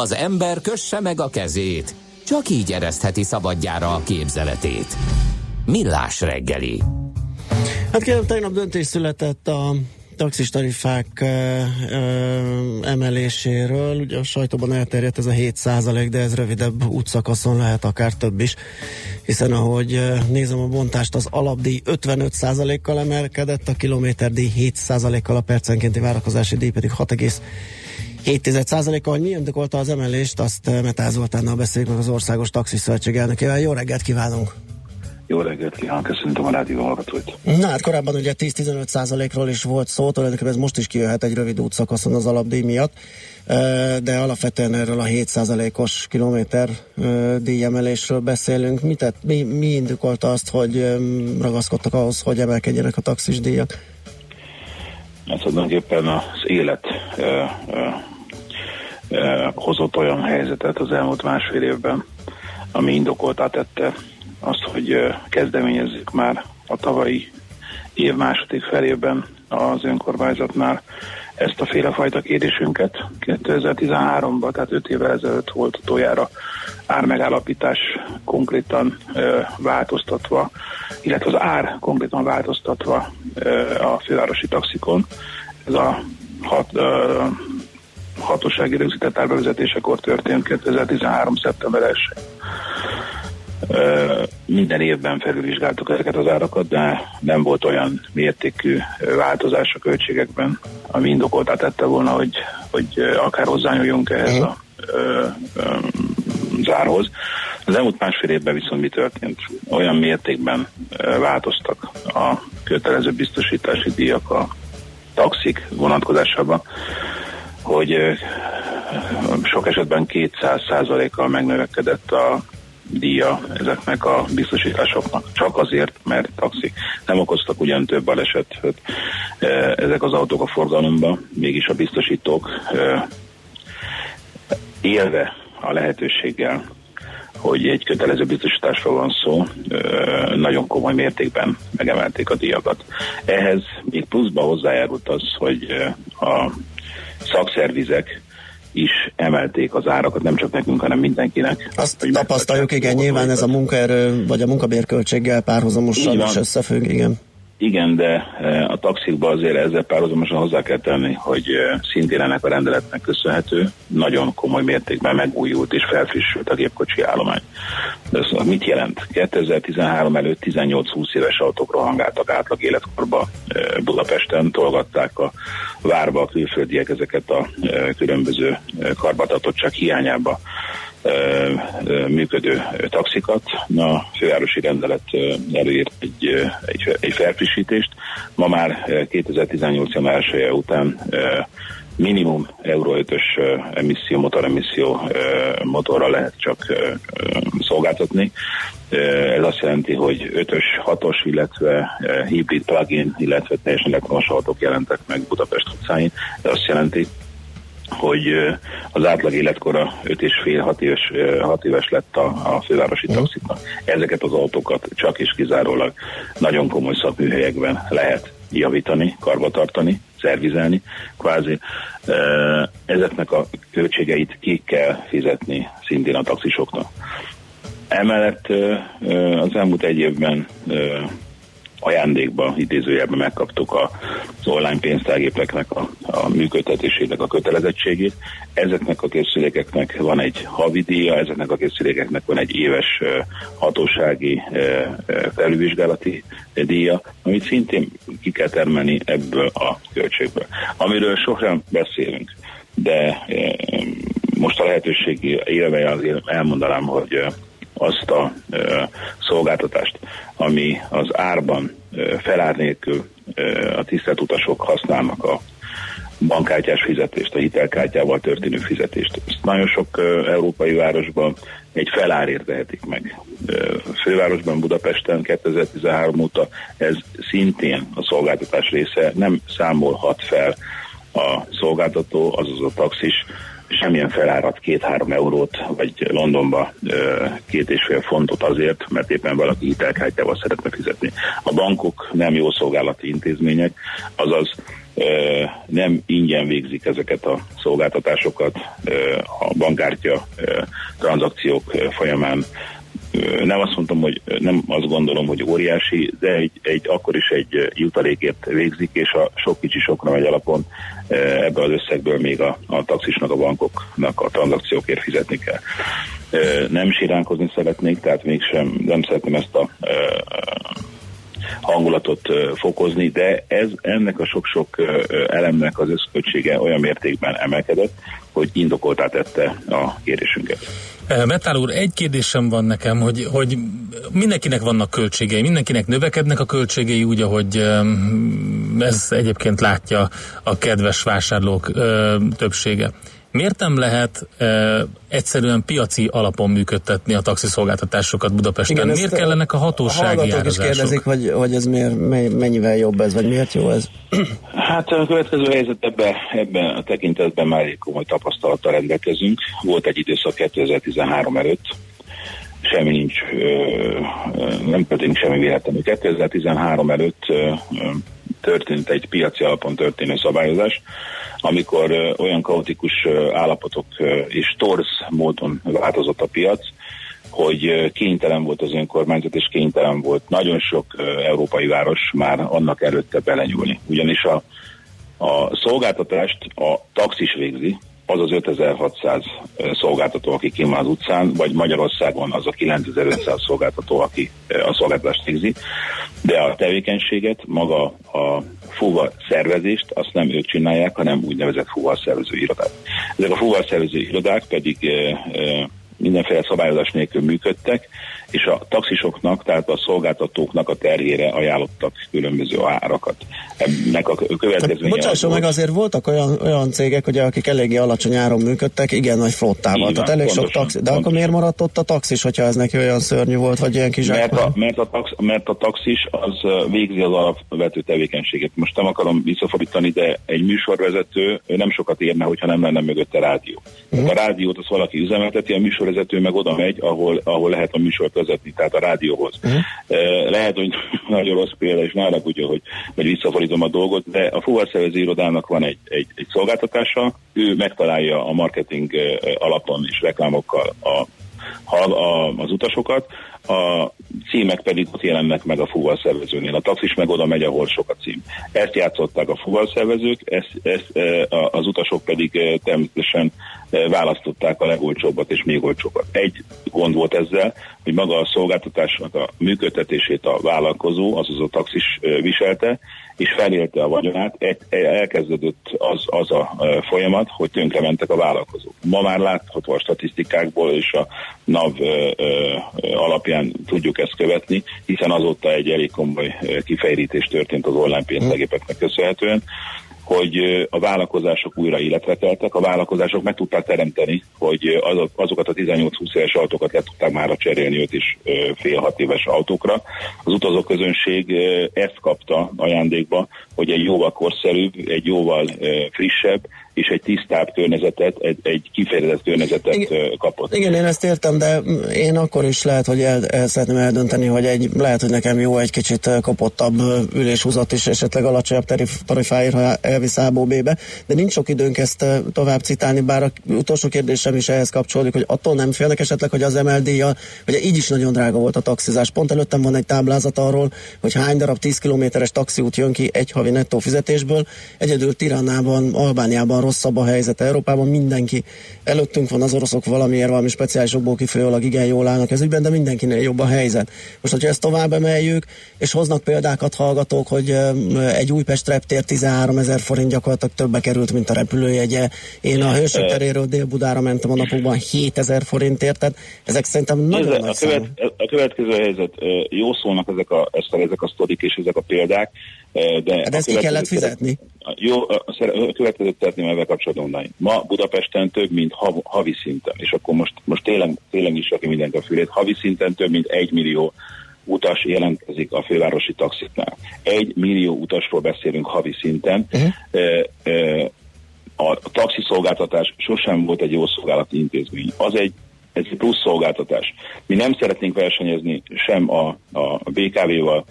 Az ember kösse meg a kezét, csak így eresztheti szabadjára a képzeletét. Millás reggeli. Hát kérem, tegnap döntés született a taxis tarifák ö, ö, emeléséről. Ugye a sajtóban elterjedt ez a 7% de ez rövidebb útszakaszon lehet akár több is. Hiszen ahogy nézem a bontást, az alapdíj 55 kal emelkedett, a kilométerdíj 7 kal a percenkénti várakozási díj pedig 6, 7%-kal, hogy mi indokolta az emelést, azt Metál Zoltánnal beszéljük meg az Országos Taxiszövetség elnökével. Jó reggelt kívánunk! Jó reggelt kívánok, köszöntöm a rádió hallgatóit. Na hát korábban ugye 10-15% ról is volt szó, tulajdonképpen ez most is kijöhet egy rövid útszakaszon az alapdíj miatt, de alapvetően erről a 7% os kilométer díjemelésről beszélünk. Mi, tett, mi, mi indokolta azt, hogy ragaszkodtak ahhoz, hogy emelkedjenek a taxis díjak? Ez tulajdonképpen az élet hozott olyan helyzetet az elmúlt másfél évben, ami indokoltá tette azt, hogy kezdeményezzük már a tavalyi év második felében az önkormányzatnál ezt a félefajta kérésünket. 2013-ban, tehát 5 évvel ezelőtt volt utoljára ármegállapítás konkrétan ö, változtatva, illetve az ár konkrétan változtatva ö, a fővárosi taxikon. Ez a hat, ö, hatósági rögzített árbevezetésekor történt 2013. szeptember 1 minden évben felülvizsgáltuk ezeket az árakat, de nem volt olyan mértékű változás a költségekben, ami indokoltá tette volna, hogy, hogy akár hozzányúljunk ehhez a zárhoz. Az elmúlt másfél évben viszont mi történt? Olyan mértékben változtak a kötelező biztosítási díjak a taxik vonatkozásában, hogy sok esetben 200% kal megnövekedett a díja ezeknek a biztosításoknak. Csak azért, mert taxik nem okoztak ugyan több balesetet ezek az autók a forgalomban, mégis a biztosítók élve a lehetőséggel, hogy egy kötelező biztosításról van szó, nagyon komoly mértékben megemelték a díjakat. Ehhez még pluszba hozzájárult az, hogy a szakszervizek is emelték az árakat, nem csak nekünk, hanem mindenkinek. Azt tapasztaljuk, igen, nyilván ez a munkaerő vagy a munkabérköltséggel párhuzamosan is összefügg, igen. Igen, de e, a taxikba azért ezzel párhuzamosan hozzá kell tenni, hogy e, szintén ennek a rendeletnek köszönhető, nagyon komoly mértékben megújult és felfrissült a gépkocsi állomány. De ez mit jelent? 2013 előtt 18-20 éves autók rohangáltak átlag életkorba e, Budapesten, tolgatták a várba a külföldiek ezeket a különböző karbatatott hiányába működő taxikat. A fővárosi rendelet előírt egy, egy, egy felfrissítést. Ma már 2018. január 1 után minimum Euro 5-ös emisszió, motoremisszió motorra lehet csak szolgáltatni. Ez azt jelenti, hogy 5-ös, 6-os, illetve hibrid plug-in, illetve teljesen elektromos autók jelentek meg Budapest utcáin. Ez azt jelenti, hogy az átlag életkora 5 és fél 6 éves, 6 éves lett a, a fővárosi mhm. taxiknak. Ezeket az autókat csak és kizárólag nagyon komoly szakműhelyekben lehet javítani, karbatartani, szervizelni, kvázi. Ezeknek a költségeit ki kell fizetni szintén a taxisoknak. Emellett az elmúlt egy évben ajándékba, idézőjelben megkaptuk a, az online pénztárgépeknek a, a működtetésének a kötelezettségét. Ezeknek a készülékeknek van egy havidíja, ezeknek a készülékeknek van egy éves hatósági felülvizsgálati díja, amit szintén ki kell termelni ebből a költségből. Amiről sokan beszélünk, de most a lehetőség élve elmondanám, hogy azt a szolgáltatást, ami az árban felár nélkül a tisztelt utasok használnak a bankkártyás fizetést, a hitelkártyával történő fizetést. Ezt nagyon sok európai városban egy felárért vehetik meg. Fővárosban, Budapesten 2013 óta ez szintén a szolgáltatás része, nem számolhat fel a szolgáltató, azaz a taxis semmilyen felárat két-három eurót, vagy Londonba két és fél fontot azért, mert éppen valaki hitelkártyával szeretne fizetni. A bankok nem jó szolgálati intézmények, azaz nem ingyen végzik ezeket a szolgáltatásokat a bankkártya tranzakciók folyamán nem azt mondtam, hogy nem azt gondolom, hogy óriási, de egy, egy akkor is egy jutalékért végzik, és a sok kicsi sokra megy alapon ebből az összegből még a, a taxisnak, a bankoknak a tranzakciókért fizetni kell. Nem siránkozni szeretnék, tehát mégsem nem szeretném ezt a hangulatot fokozni, de ez ennek a sok-sok elemnek az összköltsége olyan mértékben emelkedett, hogy indokoltá tette a kérésünket. Metál úr, egy kérdésem van nekem, hogy, hogy mindenkinek vannak költségei, mindenkinek növekednek a költségei úgy, ahogy ez egyébként látja a kedves vásárlók többsége. Miért nem lehet e, egyszerűen piaci alapon működtetni a taxiszolgáltatásokat Budapesten? Igen, miért kellenek a hatósági a is kérdezik, hogy, hogy ez miért, mennyivel jobb ez, vagy miért jó ez? Hát a következő helyzet ebben, ebben a tekintetben már egy komoly tapasztalattal rendelkezünk. Volt egy időszak 2013 előtt, semmi nincs, nem történik semmi véletlenül. 2013 előtt történt egy piaci alapon történő szabályozás, amikor olyan kaotikus állapotok és torz módon változott a piac, hogy kénytelen volt az önkormányzat, és kénytelen volt nagyon sok európai város már annak előtte belenyúlni. Ugyanis a, a szolgáltatást a taxis végzi, az az 5600 szolgáltató, aki kim az utcán, vagy Magyarországon az a 9500 szolgáltató, aki a szolgáltatást végzi, de a tevékenységet, maga a fuva szervezést, azt nem ők csinálják, hanem úgynevezett fuva szervező irodák. Ezek a fuva szervező irodák pedig mindenféle szabályozás nélkül működtek, és a taxisoknak, tehát a szolgáltatóknak a terjére ajánlottak különböző árakat. Ennek a következménye... Bocsásson meg, azért voltak olyan, olyan cégek, ugye, akik eléggé alacsony áron működtek, igen nagy flottával. tehát elég pontosan, sok taxi, de pontosan. akkor miért maradt ott a taxis, hogyha ez neki olyan szörnyű volt, vagy ilyen kis mert a, mert, a tax, mert a taxis az végzi az alapvető tevékenységet. Most nem akarom visszafordítani, de egy műsorvezető nem sokat érne, hogyha nem lenne mögötte rádió. Uh-huh. A rádiót az valaki üzemelteti, a műsorvezető meg oda megy, ahol, ahol lehet a műsort vezetni, tehát a rádióhoz. Uh-huh. Lehet, hogy [LAUGHS] nagyon rossz példa, és nála ugye, hogy, hogy visszafordítom a dolgot, de a fuvarszervező irodának van egy, egy, egy szolgáltatása, ő megtalálja a marketing alapon és reklámokkal a a, a, az utasokat, a címek pedig ott jelennek meg a fuvalszervezőnél. A taxis meg oda megy, ahol sok a cím. Ezt játszották a fuvalszervezők, ezt, ezt, az utasok pedig természetesen választották a legolcsóbbat és még olcsóbbat. Egy gond volt ezzel, hogy maga a szolgáltatásnak a működtetését a vállalkozó, azaz a taxis viselte, és felélte a vagyonát, elkezdődött az, az a folyamat, hogy tönkrementek a vállalkozók. Ma már látható a statisztikákból és a NAV alapján tudjuk ezt követni, hiszen azóta egy elég komoly kifejrítés történt az online pénztegépeknek köszönhetően hogy a vállalkozások újra életre teltek, a vállalkozások meg tudták teremteni, hogy azokat a 18-20 éves autókat le tudták már cserélni 5 és fél-6 éves autókra. Az utazóközönség ezt kapta ajándékba, hogy egy jóval korszerűbb, egy jóval frissebb, és egy tisztább környezetet, egy, egy kifejezett környezetet igen, kapott. Igen, én ezt értem, de én akkor is lehet, hogy el, el szeretném eldönteni, hogy egy, lehet, hogy nekem jó egy kicsit kapottabb üléshúzat is, esetleg alacsonyabb tarifáért, ha elvisz A-ból B-be, de nincs sok időnk ezt tovább citálni, bár a utolsó kérdésem is ehhez kapcsolódik, hogy attól nem félnek esetleg, hogy az MLD-ja, ugye így is nagyon drága volt a taxizás. Pont előttem van egy táblázat arról, hogy hány darab 10 kilométeres taxiút jön ki egy havi nettó fizetésből. Egyedül Tiránában, Albániában rosszabb a helyzet Európában, mindenki előttünk van az oroszok valamiért, valami speciálisokból kifolyólag igen jól állnak ez ügyben, de mindenkinél jobb a helyzet. Most, hogyha ezt tovább emeljük, és hoznak példákat hallgatók, hogy egy Újpest reptér 13 ezer forint gyakorlatilag többe került, mint a repülőjegye. Én a Hősök teréről Dél-Budára mentem a napokban 7 ezer forintért, tehát ezek szerintem nagyon Ez, nagy a, követ, a következő helyzet, jó szólnak ezek a, ezek a sztorik és ezek a példák, de, de ezt ki kellett fizetni? Jó, a következőt szeretném ezzel kapcsolatban mondani. Ma Budapesten több, mint hav, havi szinten, és akkor most, most tényleg, tényleg is aki mindent a fülét, havi szinten több, mint egy millió utas jelentkezik a fővárosi taxiknál. Egy millió utasról beszélünk havi szinten. Uh-huh. E, e, a taxiszolgáltatás sosem volt egy jó szolgálati intézmény. Az egy, ez egy plusz szolgáltatás. Mi nem szeretnénk versenyezni sem a, a BKV-val,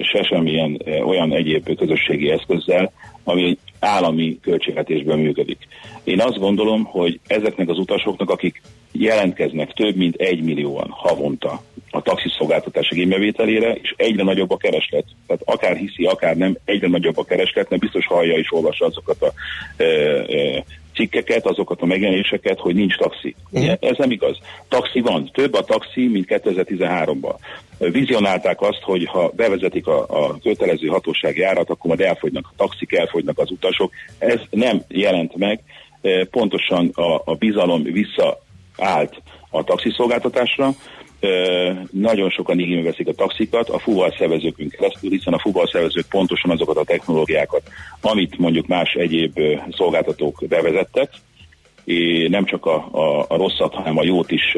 se semmilyen olyan egyéb közösségi eszközzel, ami állami költségvetésben működik. Én azt gondolom, hogy ezeknek az utasoknak, akik jelentkeznek több mint egy millióan havonta a taxiszolgáltatás igénybevételére, és egyre nagyobb a kereslet. Tehát akár hiszi, akár nem, egyre nagyobb a kereslet, mert biztos hallja és olvassa azokat a e, e, cikkeket, azokat a megjelenéseket, hogy nincs taxi. Mm. Ez nem igaz. Taxi van. Több a taxi, mint 2013-ban. Vizionálták azt, hogy ha bevezetik a, a kötelező hatósági árat, akkor majd elfogynak a taxik, elfogynak az utasok. Ez nem jelent meg. Pontosan a, a bizalom visszaállt a taxiszolgáltatásra, nagyon sokan igénybe veszik a taxikat a fuvalszervezőkön keresztül, hiszen a fuvalszervezők pontosan azokat a technológiákat, amit mondjuk más egyéb szolgáltatók bevezettek, nem csak a, a, a rosszat, hanem a jót is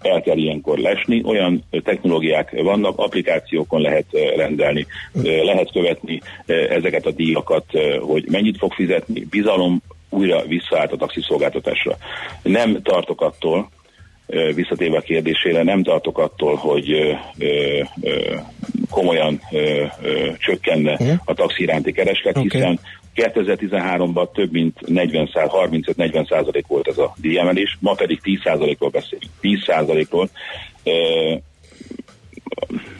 el kell ilyenkor lesni. Olyan technológiák vannak, applikációkon lehet rendelni, lehet követni ezeket a díjakat, hogy mennyit fog fizetni, bizalom újra visszaállt a taxiszolgáltatásra. Nem tartok attól, visszatérve a kérdésére, nem tartok attól, hogy ö, ö, ö, komolyan ö, ö, csökkenne uh-huh. a taxi iránti kereslet, okay. hiszen 2013-ban több mint 40% 35-40 százalék volt ez a díjemelés, ma pedig 10 százalékról beszélünk. 10 százalékról.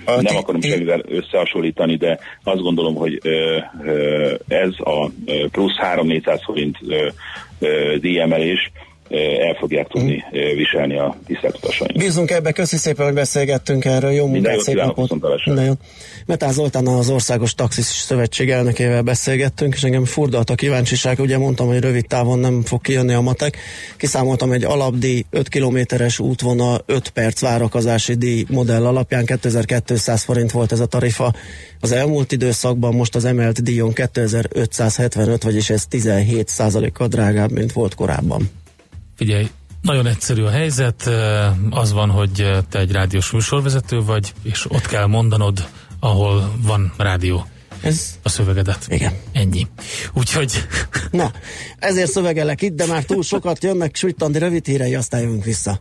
Nem akarom semmivel összehasonlítani, de azt gondolom, hogy ez a plusz 3-400 forint díjemelés el fogják tudni mm. viselni a tisztelt utasaink. Bízunk ebbe, köszi szépen, hogy beszélgettünk erről, jó munkát, szép napot. Metán Zoltán az Országos Taxis Szövetség elnökével beszélgettünk, és engem furdalt a kíváncsiság, ugye mondtam, hogy rövid távon nem fog kijönni a matek. Kiszámoltam egy alapdíj 5 kilométeres útvonal 5 perc várakozási díj modell alapján 2200 forint volt ez a tarifa. Az elmúlt időszakban most az emelt díjon 2575, vagyis ez 17 kal drágább, mint volt korábban. Figyelj, nagyon egyszerű a helyzet, az van, hogy te egy rádiós műsorvezető vagy, és ott kell mondanod, ahol van rádió. Ez? A szövegedet. Igen. Ennyi. Úgyhogy... Na, ezért szövegelek itt, de már túl sokat jönnek Süttandi rövid hírei, aztán jövünk vissza.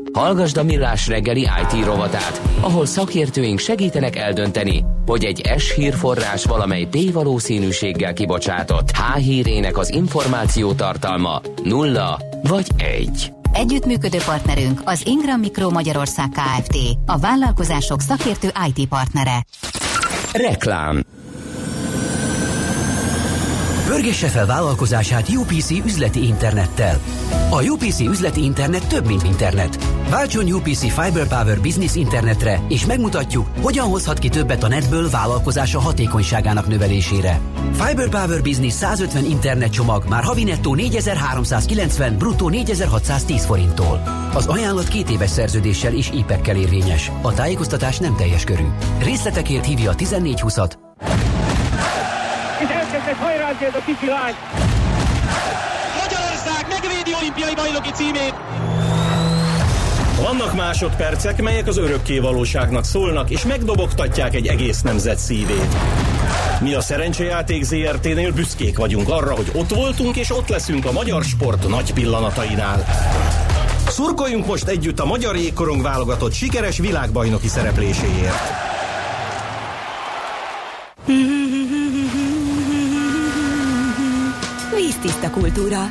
Hallgasd a Millás reggeli IT rovatát, ahol szakértőink segítenek eldönteni, hogy egy S hírforrás valamely P valószínűséggel kibocsátott H hírének az információ tartalma nulla vagy egy. Együttműködő partnerünk az Ingram Micro Magyarország Kft. A vállalkozások szakértő IT partnere. Reklám Pörgesse fel vállalkozását UPC üzleti internettel. A UPC üzleti internet több, mint internet. Váltson UPC Fiber Power Business internetre, és megmutatjuk, hogyan hozhat ki többet a netből vállalkozása hatékonyságának növelésére. Fiber Power Business 150 internet csomag már havi nettó 4390, bruttó 4610 forinttól. Az ajánlat két éves szerződéssel és IPEC-kel érvényes. A tájékoztatás nem teljes körű. Részletekért hívja a 1420-at egy hajrázéld a kicsi lány! Magyarország megvédi olimpiai bajnoki címét! Vannak másodpercek, melyek az örökké valóságnak szólnak, és megdobogtatják egy egész nemzet szívét. Mi a Szerencsejáték ZRT-nél büszkék vagyunk arra, hogy ott voltunk, és ott leszünk a magyar sport nagy pillanatainál. Szurkoljunk most együtt a magyar jégkorong válogatott sikeres világbajnoki szerepléséért. Tiszta kultúra.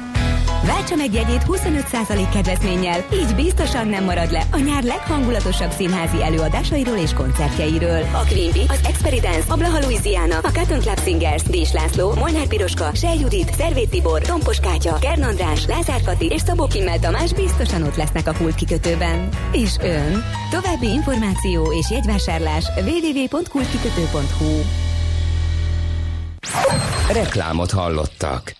Váltsa meg jegyét 25% kedvezménnyel, így biztosan nem marad le a nyár leghangulatosabb színházi előadásairól és koncertjeiről. A Quimby, az Experience, a Blaha Louisiana, a Cotton Club Singers, Dés László, Molnár Piroska, Sej Judit, Szervét Tibor, Tompos Kátya, Kern András, Lázár Kati és Szabó Kimmel Tamás biztosan ott lesznek a kult kikötőben. És ön? További információ és jegyvásárlás www.kultkikötő.hu Reklámot hallottak.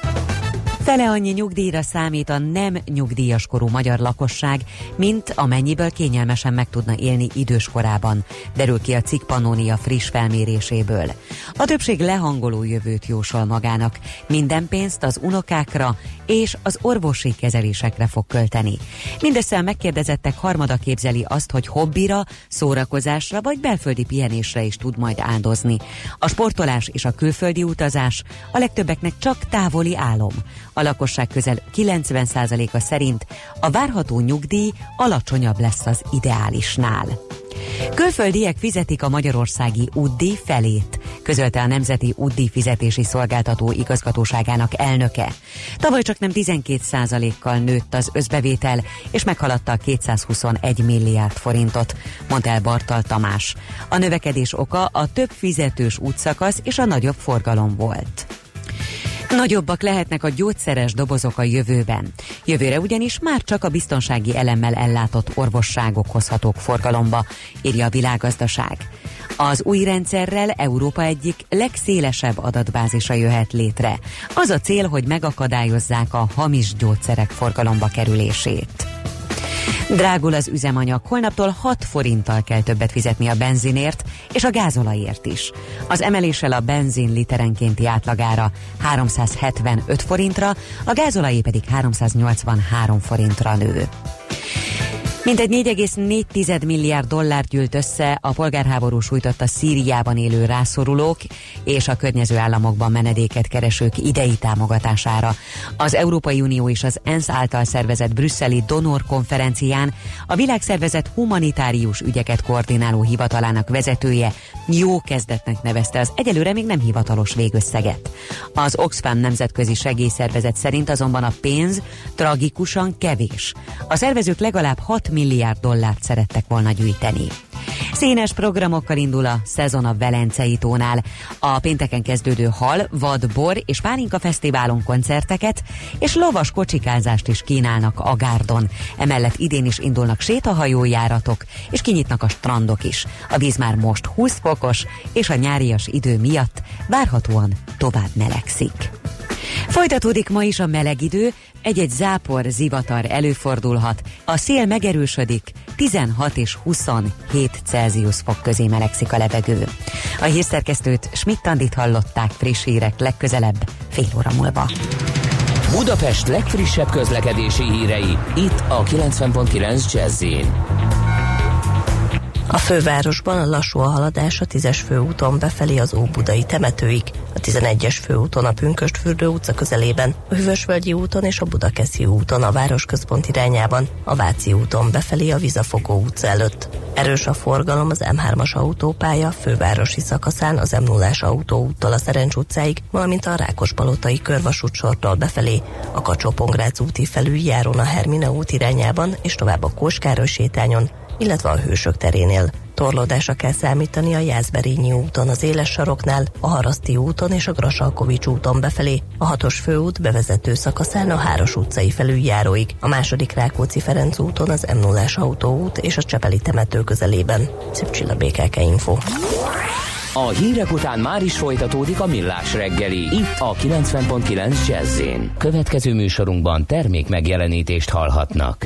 Fele annyi nyugdíjra számít a nem nyugdíjas korú magyar lakosság, mint amennyiből kényelmesen meg tudna élni időskorában, derül ki a cikk Pannonia friss felméréséből. A többség lehangoló jövőt jósol magának, minden pénzt az unokákra és az orvosi kezelésekre fog költeni. Mindössze a megkérdezettek harmada képzeli azt, hogy hobbira, szórakozásra vagy belföldi pihenésre is tud majd áldozni. A sportolás és a külföldi utazás a legtöbbeknek csak távoli álom. A lakosság közel 90%-a szerint a várható nyugdíj alacsonyabb lesz az ideálisnál. Külföldiek fizetik a magyarországi útdíj felét, közölte a Nemzeti Útdíj Fizetési Szolgáltató igazgatóságának elnöke. Tavaly csak nem 12%-kal nőtt az összbevétel, és meghaladta a 221 milliárd forintot, mondta el Bartal Tamás. A növekedés oka a több fizetős útszakasz és a nagyobb forgalom volt. Nagyobbak lehetnek a gyógyszeres dobozok a jövőben. Jövőre ugyanis már csak a biztonsági elemmel ellátott orvosságok hozhatók forgalomba, írja a világgazdaság. Az új rendszerrel Európa egyik legszélesebb adatbázisa jöhet létre. Az a cél, hogy megakadályozzák a hamis gyógyszerek forgalomba kerülését. Drágul az üzemanyag, holnaptól 6 forinttal kell többet fizetni a benzinért és a gázolajért is. Az emeléssel a benzin literenkénti átlagára 375 forintra, a gázolajé pedig 383 forintra nő. Mintegy 4,4 milliárd dollár gyűlt össze a polgárháború sújtotta Szíriában élő rászorulók és a környező államokban menedéket keresők idei támogatására. Az Európai Unió és az ENSZ által szervezett brüsszeli donor konferencián a világszervezet humanitárius ügyeket koordináló hivatalának vezetője jó kezdetnek nevezte az egyelőre még nem hivatalos végösszeget. Az Oxfam nemzetközi segélyszervezet szerint azonban a pénz tragikusan kevés. A szervezők legalább 6 milliárd dollárt szerettek volna gyűjteni. Színes programokkal indul a szezon a Velencei tónál. A pénteken kezdődő hal, vad, bor és pálinka fesztiválon koncerteket és lovas kocsikázást is kínálnak a gárdon. Emellett idén is indulnak sétahajójáratok és kinyitnak a strandok is. A víz már most 20 fokos és a nyárias idő miatt várhatóan tovább melegszik. Folytatódik ma is a meleg idő, egy-egy zápor, zivatar előfordulhat. A szél megerősödik, 16 és 27 Celsius fok közé melegszik a levegő. A hírszerkesztőt Schmidt-Tandit hallották friss hírek legközelebb fél óra múlva. Budapest legfrissebb közlekedési hírei itt a 90.9 jazz a fővárosban a lassú a haladás a 10-es főúton befelé az Óbudai temetőig, a 11-es főúton a Pünköstfürdő utca közelében, a Hüvösvölgyi úton és a Budakeszi úton a városközpont irányában, a Váci úton befelé a Vizafogó utca előtt. Erős a forgalom az M3-as autópálya fővárosi szakaszán az m 0 autóúttól a Szerencs utcáig, valamint a Rákospalotai körvasút sortól befelé, a kacsó úti felüljáron a Hermina út irányában és tovább a Kóskároly sétányon, illetve a Hősök terénél. Torlódásra kell számítani a Jászberényi úton, az Éles saroknál, a Haraszti úton és a Grasalkovics úton befelé, a hatos főút bevezető szakaszán a Háros utcai felüljáróig, a második Rákóczi-Ferenc úton az m 0 autóút és a Csepeli temető közelében. Szép Csilla BKK Info. A hírek után már is folytatódik a millás reggeli, itt a 90.9 jazz Következő műsorunkban termék megjelenítést hallhatnak.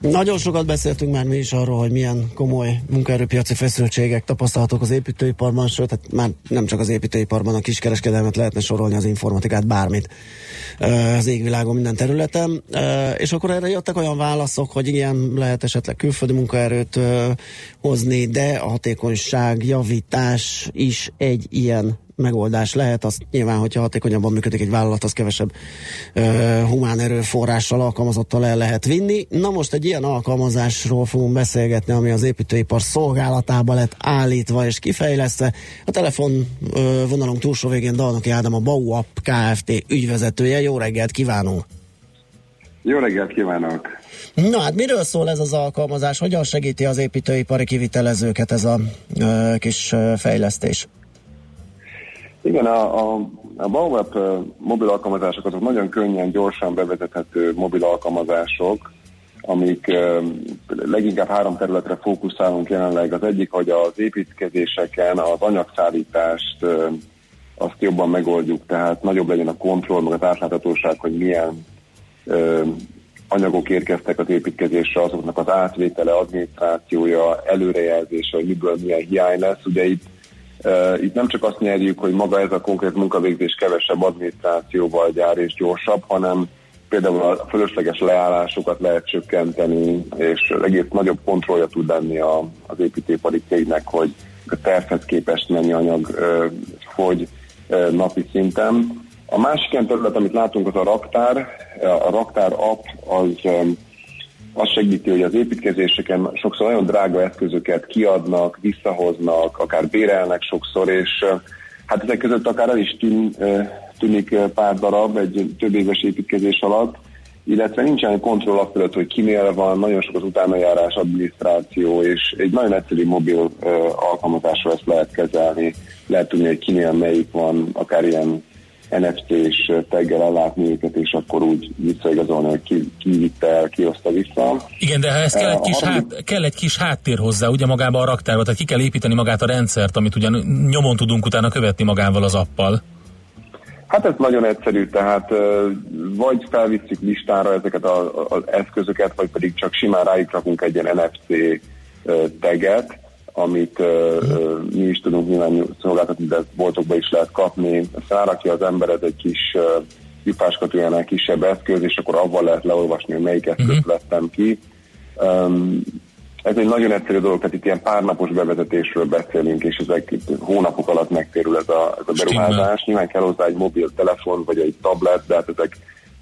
Nagyon sokat beszéltünk már mi is arról, hogy milyen komoly munkaerőpiaci feszültségek tapasztalhatók az építőiparban, sőt, hát már nem csak az építőiparban, a kiskereskedelmet lehetne sorolni, az informatikát, bármit az égvilágon minden területen. És akkor erre jöttek olyan válaszok, hogy igen, lehet esetleg külföldi munkaerőt hozni, de a hatékonyság javítás is egy ilyen megoldás lehet, az nyilván, hogyha hatékonyabban működik egy vállalat, az kevesebb uh, humán erőforrással, alkalmazottal el lehet vinni. Na most egy ilyen alkalmazásról fogunk beszélgetni, ami az építőipar szolgálatába lett állítva és kifejlesztve. A telefon uh, vonalunk túlsó végén Dalnoki Ádám a Bauap Kft. ügyvezetője. Jó reggelt kívánunk! Jó reggelt kívánok! Na hát miről szól ez az alkalmazás? Hogyan segíti az építőipari kivitelezőket ez a uh, kis uh, fejlesztés? Igen, a, a, a Baobab mobil alkalmazások azok nagyon könnyen, gyorsan bevezethető mobil alkalmazások, amik leginkább három területre fókuszálunk jelenleg. Az egyik, hogy az építkezéseken az anyagszállítást azt jobban megoldjuk, tehát nagyobb legyen a kontroll, meg az átláthatóság, hogy milyen anyagok érkeztek az építkezésre, azoknak az átvétele, adminisztrációja, előrejelzése, hogy miből milyen hiány lesz. Ugye itt itt nem csak azt nyerjük, hogy maga ez a konkrét munkavégzés kevesebb adminisztrációval gyár és gyorsabb, hanem például a fölösleges leállásokat lehet csökkenteni, és egész nagyobb kontrollja tud lenni a, az építőipari cégnek, hogy a tervhez képest mennyi anyag uh, fogy uh, napi szinten. A másik ilyen terület, amit látunk, az a raktár. A raktár app az azt segíti, hogy az építkezéseken sokszor nagyon drága eszközöket kiadnak, visszahoznak, akár bérelnek sokszor, és hát ezek között akár el is tűn, tűnik pár darab egy több éves építkezés alatt, illetve nincsen kontroll fölött, hogy kinél van, nagyon sok az utánajárás, adminisztráció, és egy nagyon egyszerű mobil alkalmazással ezt lehet kezelni, lehet tudni, hogy kinél melyik van, akár ilyen NFT-s teggel ellátni őket, és akkor úgy visszaigazolni, hogy ki, ki vitte el, ki hozta vissza. Igen, de ehhez kell egy, kis hát, kell egy kis háttér hozzá, ugye magába a raktárba, tehát ki kell építeni magát a rendszert, amit ugyan nyomon tudunk utána követni magával az appal. Hát ez nagyon egyszerű, tehát vagy felvisszük listára ezeket az eszközöket, vagy pedig csak simán rájuk rakunk egy ilyen NFC teget, amit mi is tudunk nyilván szolgáltatni, de boltokba is lehet kapni. Ezt rárakja az ember, ez egy kis uh, lyukáskatujánál kisebb eszköz, és akkor avval lehet leolvasni, hogy melyik eszközt uh-huh. vettem ki. Um, ez egy nagyon egyszerű dolog, tehát itt ilyen párnapos bevezetésről beszélünk, és ezek hónapok alatt megtérül ez a, ez a beruházás. Nyilván kell hozzá egy mobiltelefon, vagy egy tablet, de hát ezek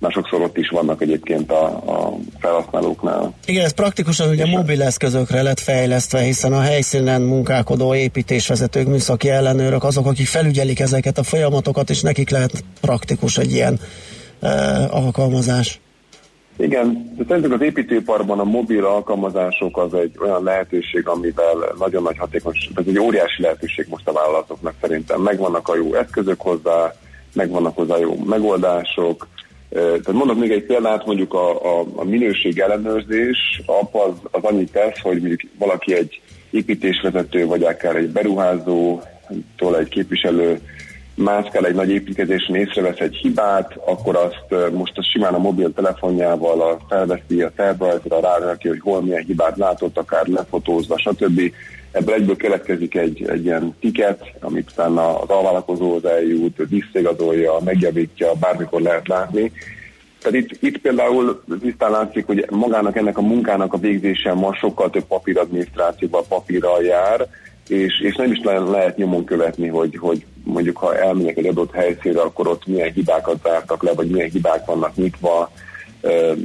már sokszor ott is vannak egyébként a, a felhasználóknál. Igen, ez praktikusan ugye mobil eszközökre lett fejlesztve, hiszen a helyszínen munkálkodó építésvezetők, műszaki ellenőrök, azok, akik felügyelik ezeket a folyamatokat, és nekik lehet praktikus egy ilyen uh, alkalmazás. Igen, de szerintem az építőiparban a mobil alkalmazások az egy olyan lehetőség, amivel nagyon nagy hatékonyság, ez egy óriási lehetőség most a vállalatoknak szerintem. Megvannak a jó eszközök hozzá, megvannak hozzá jó megoldások. Tehát mondok még egy példát, mondjuk a, a, a minőség ellenőrzés, az, az annyit tesz, hogy mondjuk valaki egy építésvezető, vagy akár egy beruházótól egy képviselő mászkál egy nagy építkezésen, észrevesz egy hibát, akkor azt most a simán a mobiltelefonjával a felveszi a tervrajzra, rárakja, hogy hol milyen hibát látott, akár lefotózva, stb. Ebből egyből keletkezik egy, egy ilyen tiket, amit utána az alvállalkozóhoz eljut, visszaigazolja, megjavítja, bármikor lehet látni. Tehát itt, itt például tisztán látszik, hogy magának ennek a munkának a végzése ma sokkal több papíradminisztrációval, papírral jár, és, és nem is le, lehet nyomon követni, hogy, hogy mondjuk ha elmegyek egy adott helyszínre, akkor ott milyen hibákat zártak le, vagy milyen hibák vannak nyitva,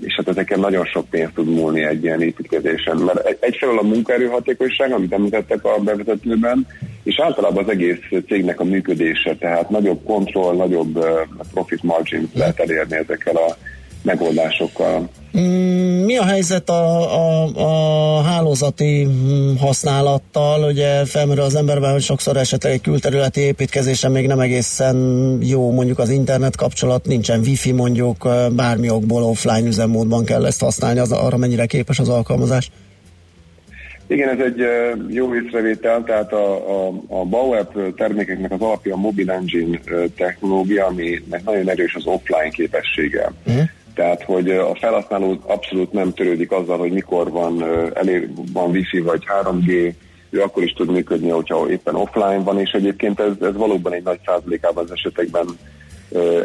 és hát ezeken nagyon sok pénzt tud múlni egy ilyen építkezésen. Mert egyfelől a munkaerő hatékonyság, amit említettek a bevezetőben, és általában az egész cégnek a működése, tehát nagyobb kontroll, nagyobb profit margin lehet elérni ezekkel a megoldásokkal. Mm, mi a helyzet a, a, a hálózati mm, használattal? Ugye felmerül az emberben, hogy sokszor esetleg egy külterületi építkezésen még nem egészen jó mondjuk az internet kapcsolat, nincsen wifi mondjuk, bármi okból offline üzemmódban kell ezt használni, az, arra mennyire képes az alkalmazás? Igen, ez egy jó észrevétel, tehát a, a, a BAWeb termékeknek az alapja a Mobile Engine technológia, aminek nagyon erős az offline képessége. Uh-huh. Tehát, hogy a felhasználó abszolút nem törődik azzal, hogy mikor van, elég, van wifi vagy 3G, ő akkor is tud működni, hogyha éppen offline van, és egyébként ez, ez valóban egy nagy százalékában az esetekben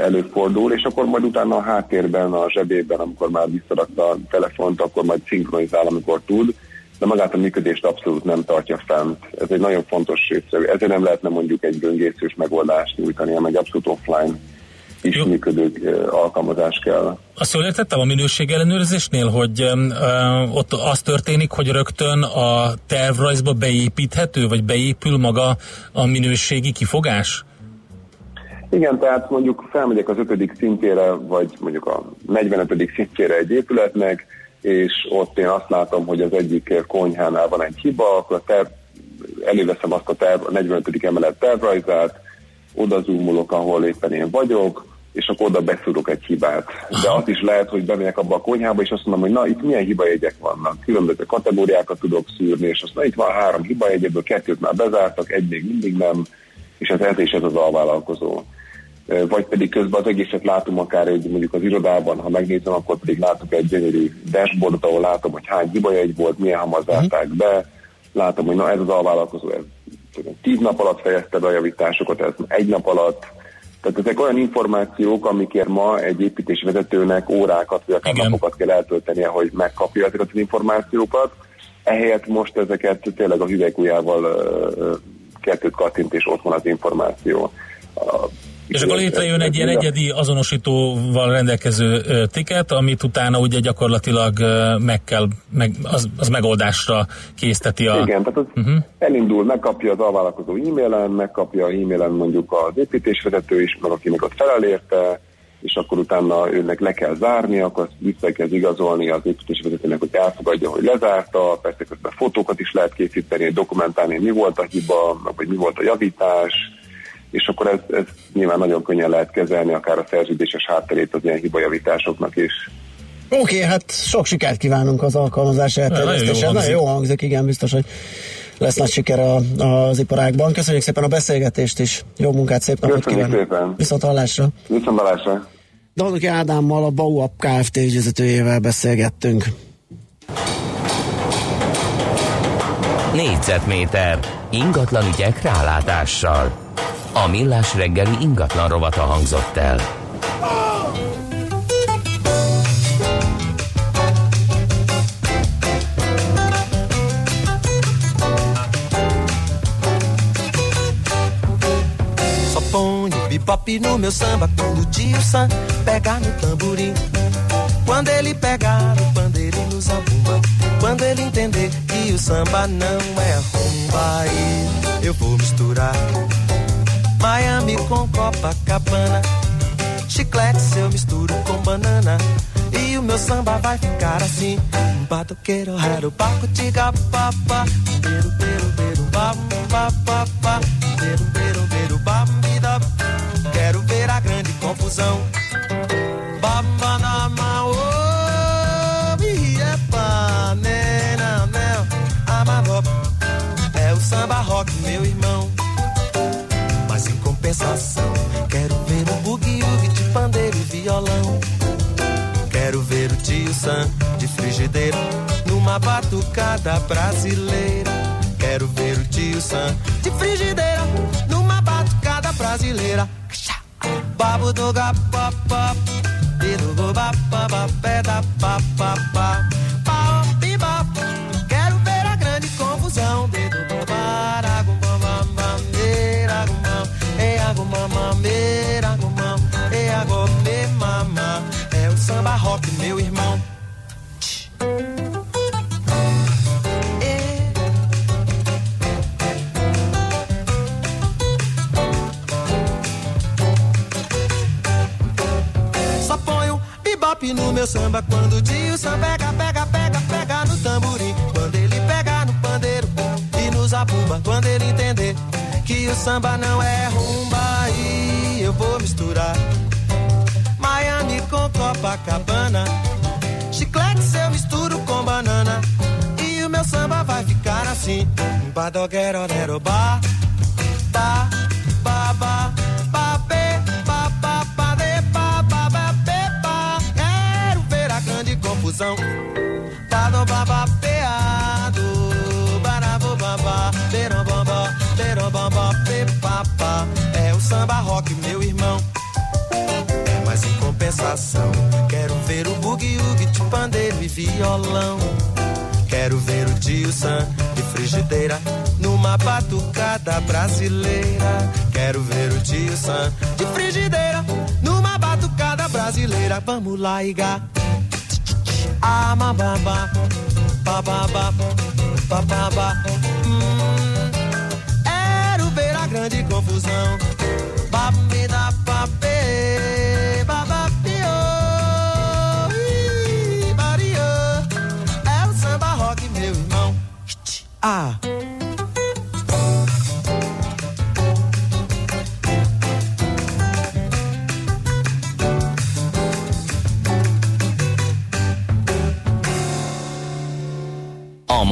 előfordul, és akkor majd utána a háttérben, a zsebében, amikor már visszarakta a telefont, akkor majd szinkronizál, amikor tud, de magát a működést abszolút nem tartja fent. Ez egy nagyon fontos része. Ezért nem lehetne mondjuk egy böngészős megoldást nyújtani, hanem egy abszolút offline is Jó. működő alkalmazás kell. Azt jól értettem a minőség ellenőrzésnél, hogy uh, ott az történik, hogy rögtön a tervrajzba beépíthető, vagy beépül maga a minőségi kifogás? Igen, tehát mondjuk felmegyek az ötödik szintjére, vagy mondjuk a 45. szintjére egy épületnek, és ott én azt látom, hogy az egyik konyhánál van egy hiba, akkor a terv, előveszem azt a, terv, a 45. emelet tervrajzát, oda zoomolok, ahol éppen én vagyok, és akkor oda beszúrok egy hibát. De az is lehet, hogy bemegyek abba a konyhába, és azt mondom, hogy na, itt milyen hibajegyek vannak. Különböző kategóriákat tudok szűrni, és azt na, itt van három hibajegy, ebből kettőt már bezártak, egy még mindig nem, és ez, ez is ez az alvállalkozó. Vagy pedig közben az egészet látom akár egy, mondjuk az irodában, ha megnézem, akkor pedig látok egy gyönyörű dashboardot, ahol látom, hogy hány hibajegy volt, milyen hamar zárták be, látom, hogy na ez az alvállalkozó, ez tíz nap alatt fejezte be a javításokat, ez egy nap alatt, tehát ezek olyan információk, amikért ma egy építésvezetőnek órákat vagy akár Igen. napokat kell eltöltenie, hogy megkapja ezeket az információkat. Ehelyett most ezeket tényleg a hüvelykujjával kettőt kattint, és ott van az információ. És akkor létrejön egy ilyen egyedi azonosítóval rendelkező tiket, amit utána ugye gyakorlatilag meg kell, meg, az, az megoldásra készteti a... Igen, tehát az uh-huh. elindul, megkapja az alvállalkozó e-mailen, megkapja e-mailen mondjuk az építésvezető is, meg aki meg ott felel érte, és akkor utána őnek le kell zárni, akkor vissza kell igazolni az építésvezetőnek, hogy elfogadja, hogy lezárta, persze közben fotókat is lehet készíteni, dokumentálni, mi volt a hiba, vagy mi volt a javítás, és akkor ez, ez nyilván nagyon könnyen lehet kezelni, akár a szerződéses hátterét az ilyen hibajavításoknak is. Oké, okay, hát sok sikert kívánunk az alkalmazás elterjesztéshez. Nagyon jó hangzik, igen, biztos, hogy lesz nagy siker a, az iparágban. Köszönjük szépen a beszélgetést is. Jó munkát, szép napot kívánok. szépen. Viszont hallásra. Viszont hallásra. Dolnoki Ádámmal, a Bauap Kft. ügyvezetőjével beszélgettünk. Négyzetméter ingatlan ügyek rálátással. A millás reggeli ingatlan rovata hangzott el. Só ponho no meu samba quando o tio Sam pegar no tamborim. Quando ele pegar o pandeiro no zabumba. Quando ele entender que o samba não é rumba, aí eu vou misturar Miami com Copacabana. Chiclete eu misturo com banana. E E o meu samba vai ficar assim. Batoqueiro, rero, baco, tiga, papá. Beiro, beiro, beiro, bam, ba, ba, ba. Beiro, beiro, beiro, bam, bida. Quero ver a grande confusão. Baba na oh, me é panela, mel, amarop. É o samba rock, meu irmão. Compensação, quero ver o bugue-ugue de pandeiro e violão. Quero ver o tio Sam de frigideira numa batucada brasileira. Quero ver o tio Sam de frigideira numa batucada brasileira. Babo do gapapá, do go bapapá, pé da papapá. Pau, samba rock, meu irmão. Só ponho bebop no meu samba quando o tio Sam pega, pega, pega, pega no tamborim. Quando ele pega no pandeiro e nos zabumba. Quando ele entender que o samba não é rumba, aí eu vou misturar Miami com Copacabana. Chiclete eu misturo com banana. E o meu samba vai ficar assim. Badoguero, nero, ba, ba, ba, ba, ba, be, ba, ba, ba, de, ba, ba, ba, be. Quero ver a grande confusão. Tá no baba peado. Barabo baba, beram bamba, beram bamba, be, ba, ba. É o samba rock, meu irmão. Compensação, quero ver o bugue-ugue de pandeiro e violão. Quero ver o tio Sam de frigideira numa batucada brasileira. Quero ver o tio Sam de frigideira numa batucada brasileira. Vamos lá, Iga. Ah, mababa, bababa, bababa. Hum, quero ver a grande confusão. Babida, babê, A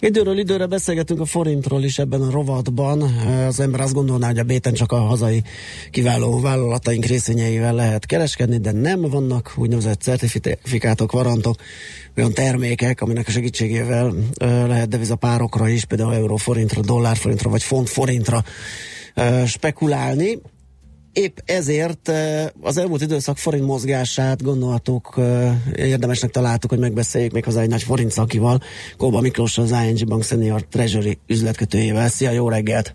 Időről időre beszélgetünk a forintról is ebben a rovatban. Az ember azt gondolná, hogy a béten csak a hazai kiváló vállalataink részvényeivel lehet kereskedni, de nem vannak úgynevezett certifikátok, varantok, olyan termékek, aminek a segítségével lehet devizapárokra is, például euró-forintra, dollár-forintra vagy font-forintra spekulálni épp ezért az elmúlt időszak forint mozgását gondolhatók, érdemesnek találtuk, hogy megbeszéljük még hozzá egy nagy forint szakival, Kóba Miklós, az ING Bank Senior Treasury üzletkötőjével. Szia, jó reggelt!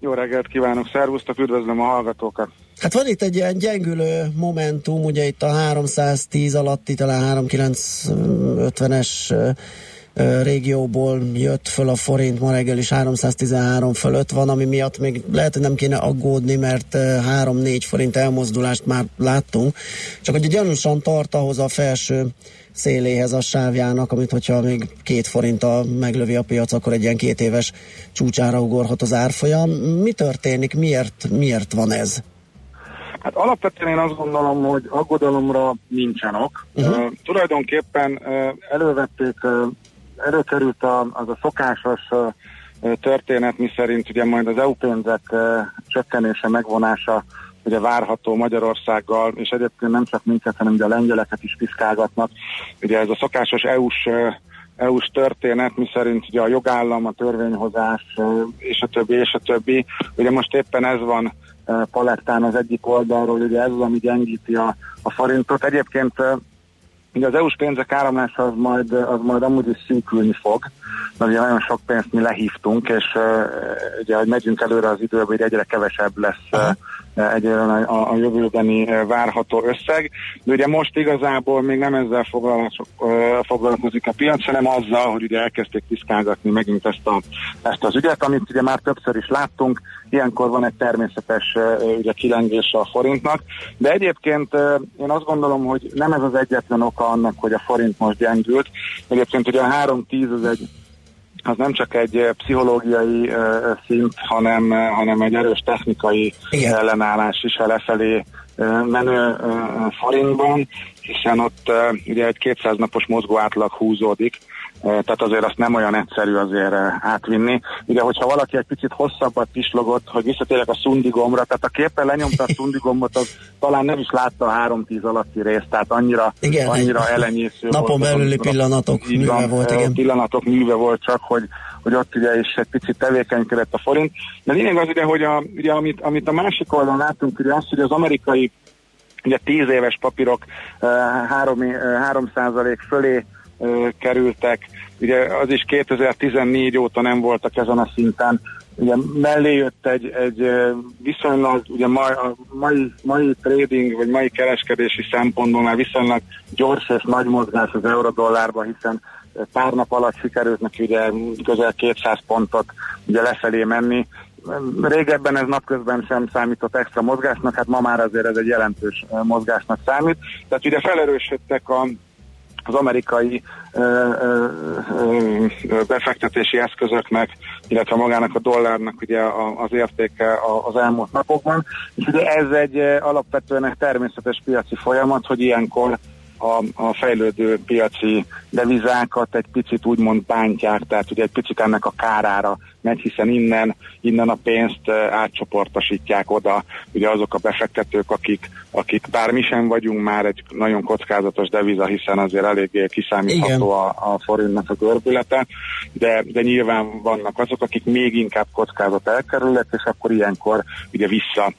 Jó reggelt kívánok, szervusztok, üdvözlöm a hallgatókat! Hát van itt egy ilyen gyengülő momentum, ugye itt a 310 alatti, talán 3950-es régióból jött föl a forint, ma reggel is 313 fölött van, ami miatt még lehet, hogy nem kéne aggódni, mert 3-4 forint elmozdulást már láttunk, csak hogy gyanúsan tart ahhoz a felső széléhez a sávjának, amit hogyha még két forinttal meglövi a piac, akkor egy ilyen két éves csúcsára ugorhat az árfolyam. Mi történik? Miért, miért van ez? Hát alapvetően én azt gondolom, hogy aggodalomra nincsen ok. Uh-huh. Uh, tulajdonképpen uh, elővették uh, előkerült a, az a szokásos történet, mi szerint ugye majd az EU pénzek csökkenése, megvonása ugye várható Magyarországgal, és egyébként nem csak minket, hanem ugye a lengyeleket is piszkálgatnak. Ugye ez a szokásos EU-s EU-s történet, mi szerint ugye a jogállam, a törvényhozás, és a többi, és a többi. Ugye most éppen ez van palettán az egyik oldalról, ugye ez az, ami gyengíti a, a forintot. Egyébként Ugye az EU-s pénzek áramlása az majd, az majd amúgy is szűkülni fog, mert ugye nagyon sok pénzt mi lehívtunk, és uh, ugye, hogy megyünk előre az időben, hogy egyre kevesebb lesz uh, egyre a, a jövőbeni várható összeg. De ugye most igazából még nem ezzel foglalkozik a piac, hanem azzal, hogy ugye elkezdték tisztázgatni megint ezt, a, ezt az ügyet, amit ugye már többször is láttunk, ilyenkor van egy természetes ugye, kilengés a forintnak, de egyébként én azt gondolom, hogy nem ez az egyetlen oka annak, hogy a forint most gyengült. Egyébként ugye a 3-10 az egy az nem csak egy pszichológiai uh, szint, hanem, uh, hanem egy erős technikai Igen. ellenállás is lefelé menő forintban, hiszen ott ugye egy 200 napos mozgó átlag húzódik, tehát azért azt nem olyan egyszerű azért átvinni. Ugye, hogyha valaki egy picit hosszabbat pislogott, hogy visszatérek a szundigomra, tehát a képen lenyomta a szundigomot, az talán nem is látta a 3-10 alatti részt, tehát annyira, igen, annyira elenyésző Napon volt. belüli pillanatok műve van, volt, igen. Pillanatok műve volt csak, hogy, hogy ott ugye is egy picit tevékenykedett a forint. De lényeg az ugye, hogy a, ugye, amit, amit a másik oldalon látunk, ugye az, hogy az amerikai ugye 10 éves papírok uh, 3, uh, 3 fölé kerültek. Ugye az is 2014 óta nem voltak ezen a szinten. Ugye mellé jött egy, egy viszonylag, ugye mai, a mai, mai trading, vagy mai kereskedési szempontból már viszonylag gyors és nagy mozgás az eurodollárban, hiszen pár nap alatt sikerült neki ugye közel 200 pontot ugye lefelé menni. Régebben ez napközben sem számított extra mozgásnak, hát ma már azért ez egy jelentős mozgásnak számít. Tehát ugye felerősödtek a az amerikai ö, ö, ö, befektetési eszközöknek, illetve magának a dollárnak ugye az értéke az elmúlt napokban. És ugye ez egy alapvetően egy természetes piaci folyamat, hogy ilyenkor a, a fejlődő piaci devizákat egy picit úgymond bántják, tehát ugye egy picit ennek a kárára megy, hiszen innen, innen a pénzt átcsoportosítják oda, ugye azok a befektetők, akik, akik bár mi sem vagyunk már egy nagyon kockázatos deviza, hiszen azért eléggé kiszámítható a, a forintnak a görbülete, de, de nyilván vannak azok, akik még inkább kockázat elkerülnek, és akkor ilyenkor ugye vissza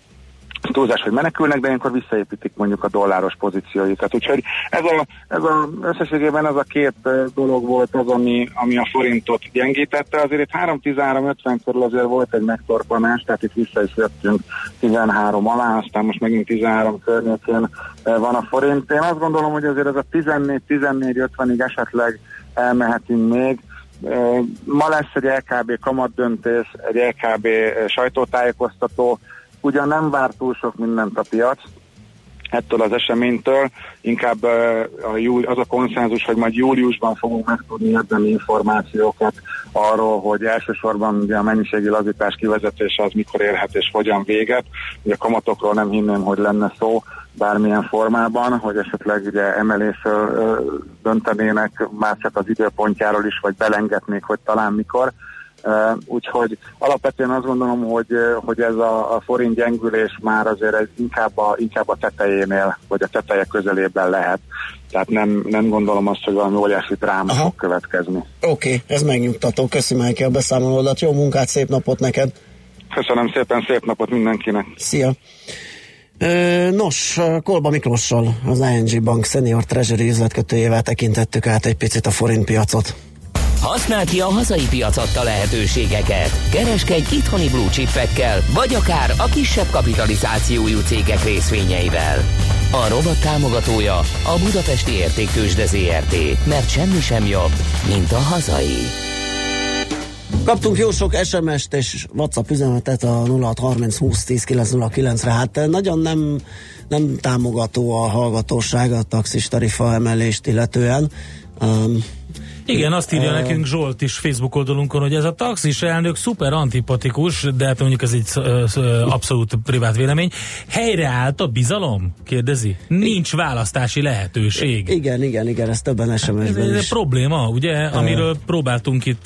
túlzás, hogy menekülnek, de ilyenkor visszaépítik mondjuk a dolláros pozícióikat. Úgyhogy ez a, ez a összességében ez a két dolog volt az, ami, ami a forintot gyengítette. Azért itt 3-13-50 körül azért volt egy megtorpanás, tehát itt vissza is jöttünk 13 alá, aztán most megint 13 környékén van a forint. Én azt gondolom, hogy azért ez a 14-14-50-ig esetleg elmehetünk még, Ma lesz egy LKB kamatdöntés, egy LKB sajtótájékoztató, ugyan nem vár túl sok mindent a piac, ettől az eseménytől, inkább a júli, az a konszenzus, hogy majd júliusban fogunk megtudni ebben információkat arról, hogy elsősorban ugye a mennyiségi lazítás kivezetése az mikor érhet és hogyan véget. Ugye a kamatokról nem hinném, hogy lenne szó bármilyen formában, hogy esetleg ugye emelésről döntenének már csak az időpontjáról is, vagy belengetnék, hogy talán mikor úgyhogy alapvetően azt gondolom, hogy, hogy ez a, a forint gyengülés már azért ez inkább a, inkább a tetejénél, vagy a teteje közelében lehet. Tehát nem, nem gondolom azt, hogy valami óriási dráma fog következni. Oké, okay, ez megnyugtató. Köszönöm Májki a beszámolódat. Jó munkát, szép napot neked! Köszönöm szépen, szép napot mindenkinek! Szia! Nos, Kolba Miklossal, az ING Bank Senior Treasury üzletkötőjével tekintettük át egy picit a forint piacot. Használ ki a hazai piac adta lehetőségeket. Kereskedj itthoni blue chipekkel, vagy akár a kisebb kapitalizációjú cégek részvényeivel. A robot támogatója a Budapesti Értéktősde ZRT, mert semmi sem jobb, mint a hazai. Kaptunk jó sok SMS-t és WhatsApp üzenetet a 0630 20 10 909-re. Hát nagyon nem, nem támogató a hallgatóság a taxis tarifa emelést illetően. Um, igen, azt írja uh, nekünk Zsolt is Facebook oldalunkon, hogy ez a taxis elnök szuper antipatikus, de hát mondjuk ez egy abszolút privát vélemény. Helyreállt a bizalom? Kérdezi. Nincs választási lehetőség. Igen, igen, igen, ez többen SMS-ben ez, ez is. probléma, ugye, amiről próbáltunk itt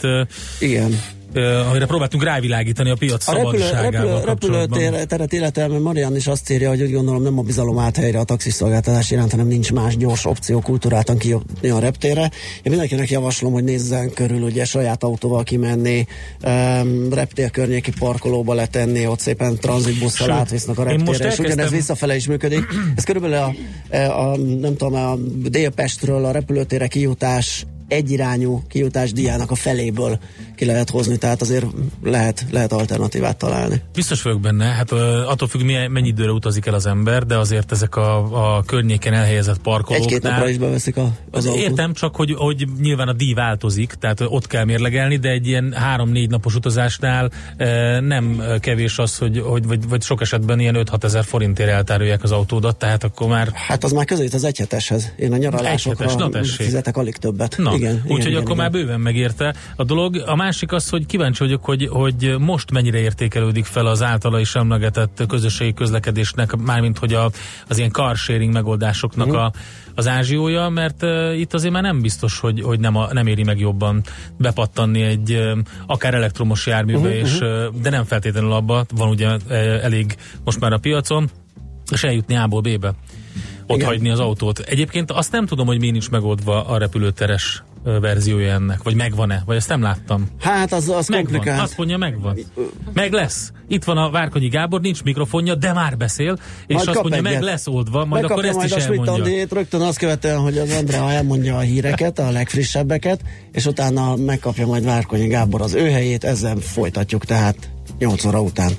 igen amire próbáltunk rávilágítani a piac A repülő, szabadságával repülő, kapcsolatban. repülőteret illetve Marian is azt írja, hogy úgy gondolom nem a bizalom állt helyre a taxiszolgáltatás iránt, hanem nincs más gyors opció kultúráltan kijutni a reptérre. Én mindenkinek javaslom, hogy nézzen körül, ugye saját autóval kimenni, um, reptér környéki parkolóba letenni, ott szépen tranzitbusszal átvisznek a reptérre, és ugyanez elkezdtem- visszafele is működik. Ez körülbelül a, a, nem tudom, a Délpestről a repülőtérre kijutás egyirányú kijutás díjának a feléből ki lehet hozni, tehát azért lehet, lehet alternatívát találni. Biztos vagyok benne, hát attól függ, milyen, mennyi időre utazik el az ember, de azért ezek a, a környéken elhelyezett parkolóknál... Egy-két napra is beveszik a, az autót. Értem, csak hogy, hogy nyilván a díj változik, tehát ott kell mérlegelni, de egy ilyen három-négy napos utazásnál nem kevés az, hogy, hogy vagy, vagy sok esetben ilyen 5-6 ezer forintért eltárolják az autódat, tehát akkor már... Hát az már közelít az egyheteshez. Én a nyaralásokra Egyhetes, fizetek alig többet. Na, igen, úgyhogy akkor igen, már bőven megérte a dolog. A másik az, hogy kíváncsi vagyok, hogy, hogy most mennyire értékelődik fel az általa is emlegetett közösségi közlekedésnek, mármint hogy a, az ilyen car sharing megoldásoknak Mhm. a, az ázsiója, mert uh, itt azért már nem biztos, hogy, hogy nem, a, nem éri meg jobban bepattanni egy uh, akár elektromos járműbe, uh-huh, és, uh, de nem feltétlenül abba, van ugye uh, elég most már a piacon, és eljutni A-ból B-be. Ott Igen. hagyni az autót. Egyébként azt nem tudom, hogy mi nincs megoldva a repülőteres verziója ennek, vagy megvan-e, vagy ezt nem láttam. Hát az, az Megvan, komplikált. azt mondja, megvan. Meg lesz. Itt van a Várkonyi Gábor, nincs mikrofonja, de már beszél, és Majd azt mondja, meg egyet. lesz oldva, majd Megkapja akkor ezt majd is a elmondja. Andit rögtön azt követően, hogy az Andrea elmondja a híreket, a legfrissebbeket, és utána megkapja majd Várkonyi Gábor az ő helyét, ezzel folytatjuk tehát 8 óra után.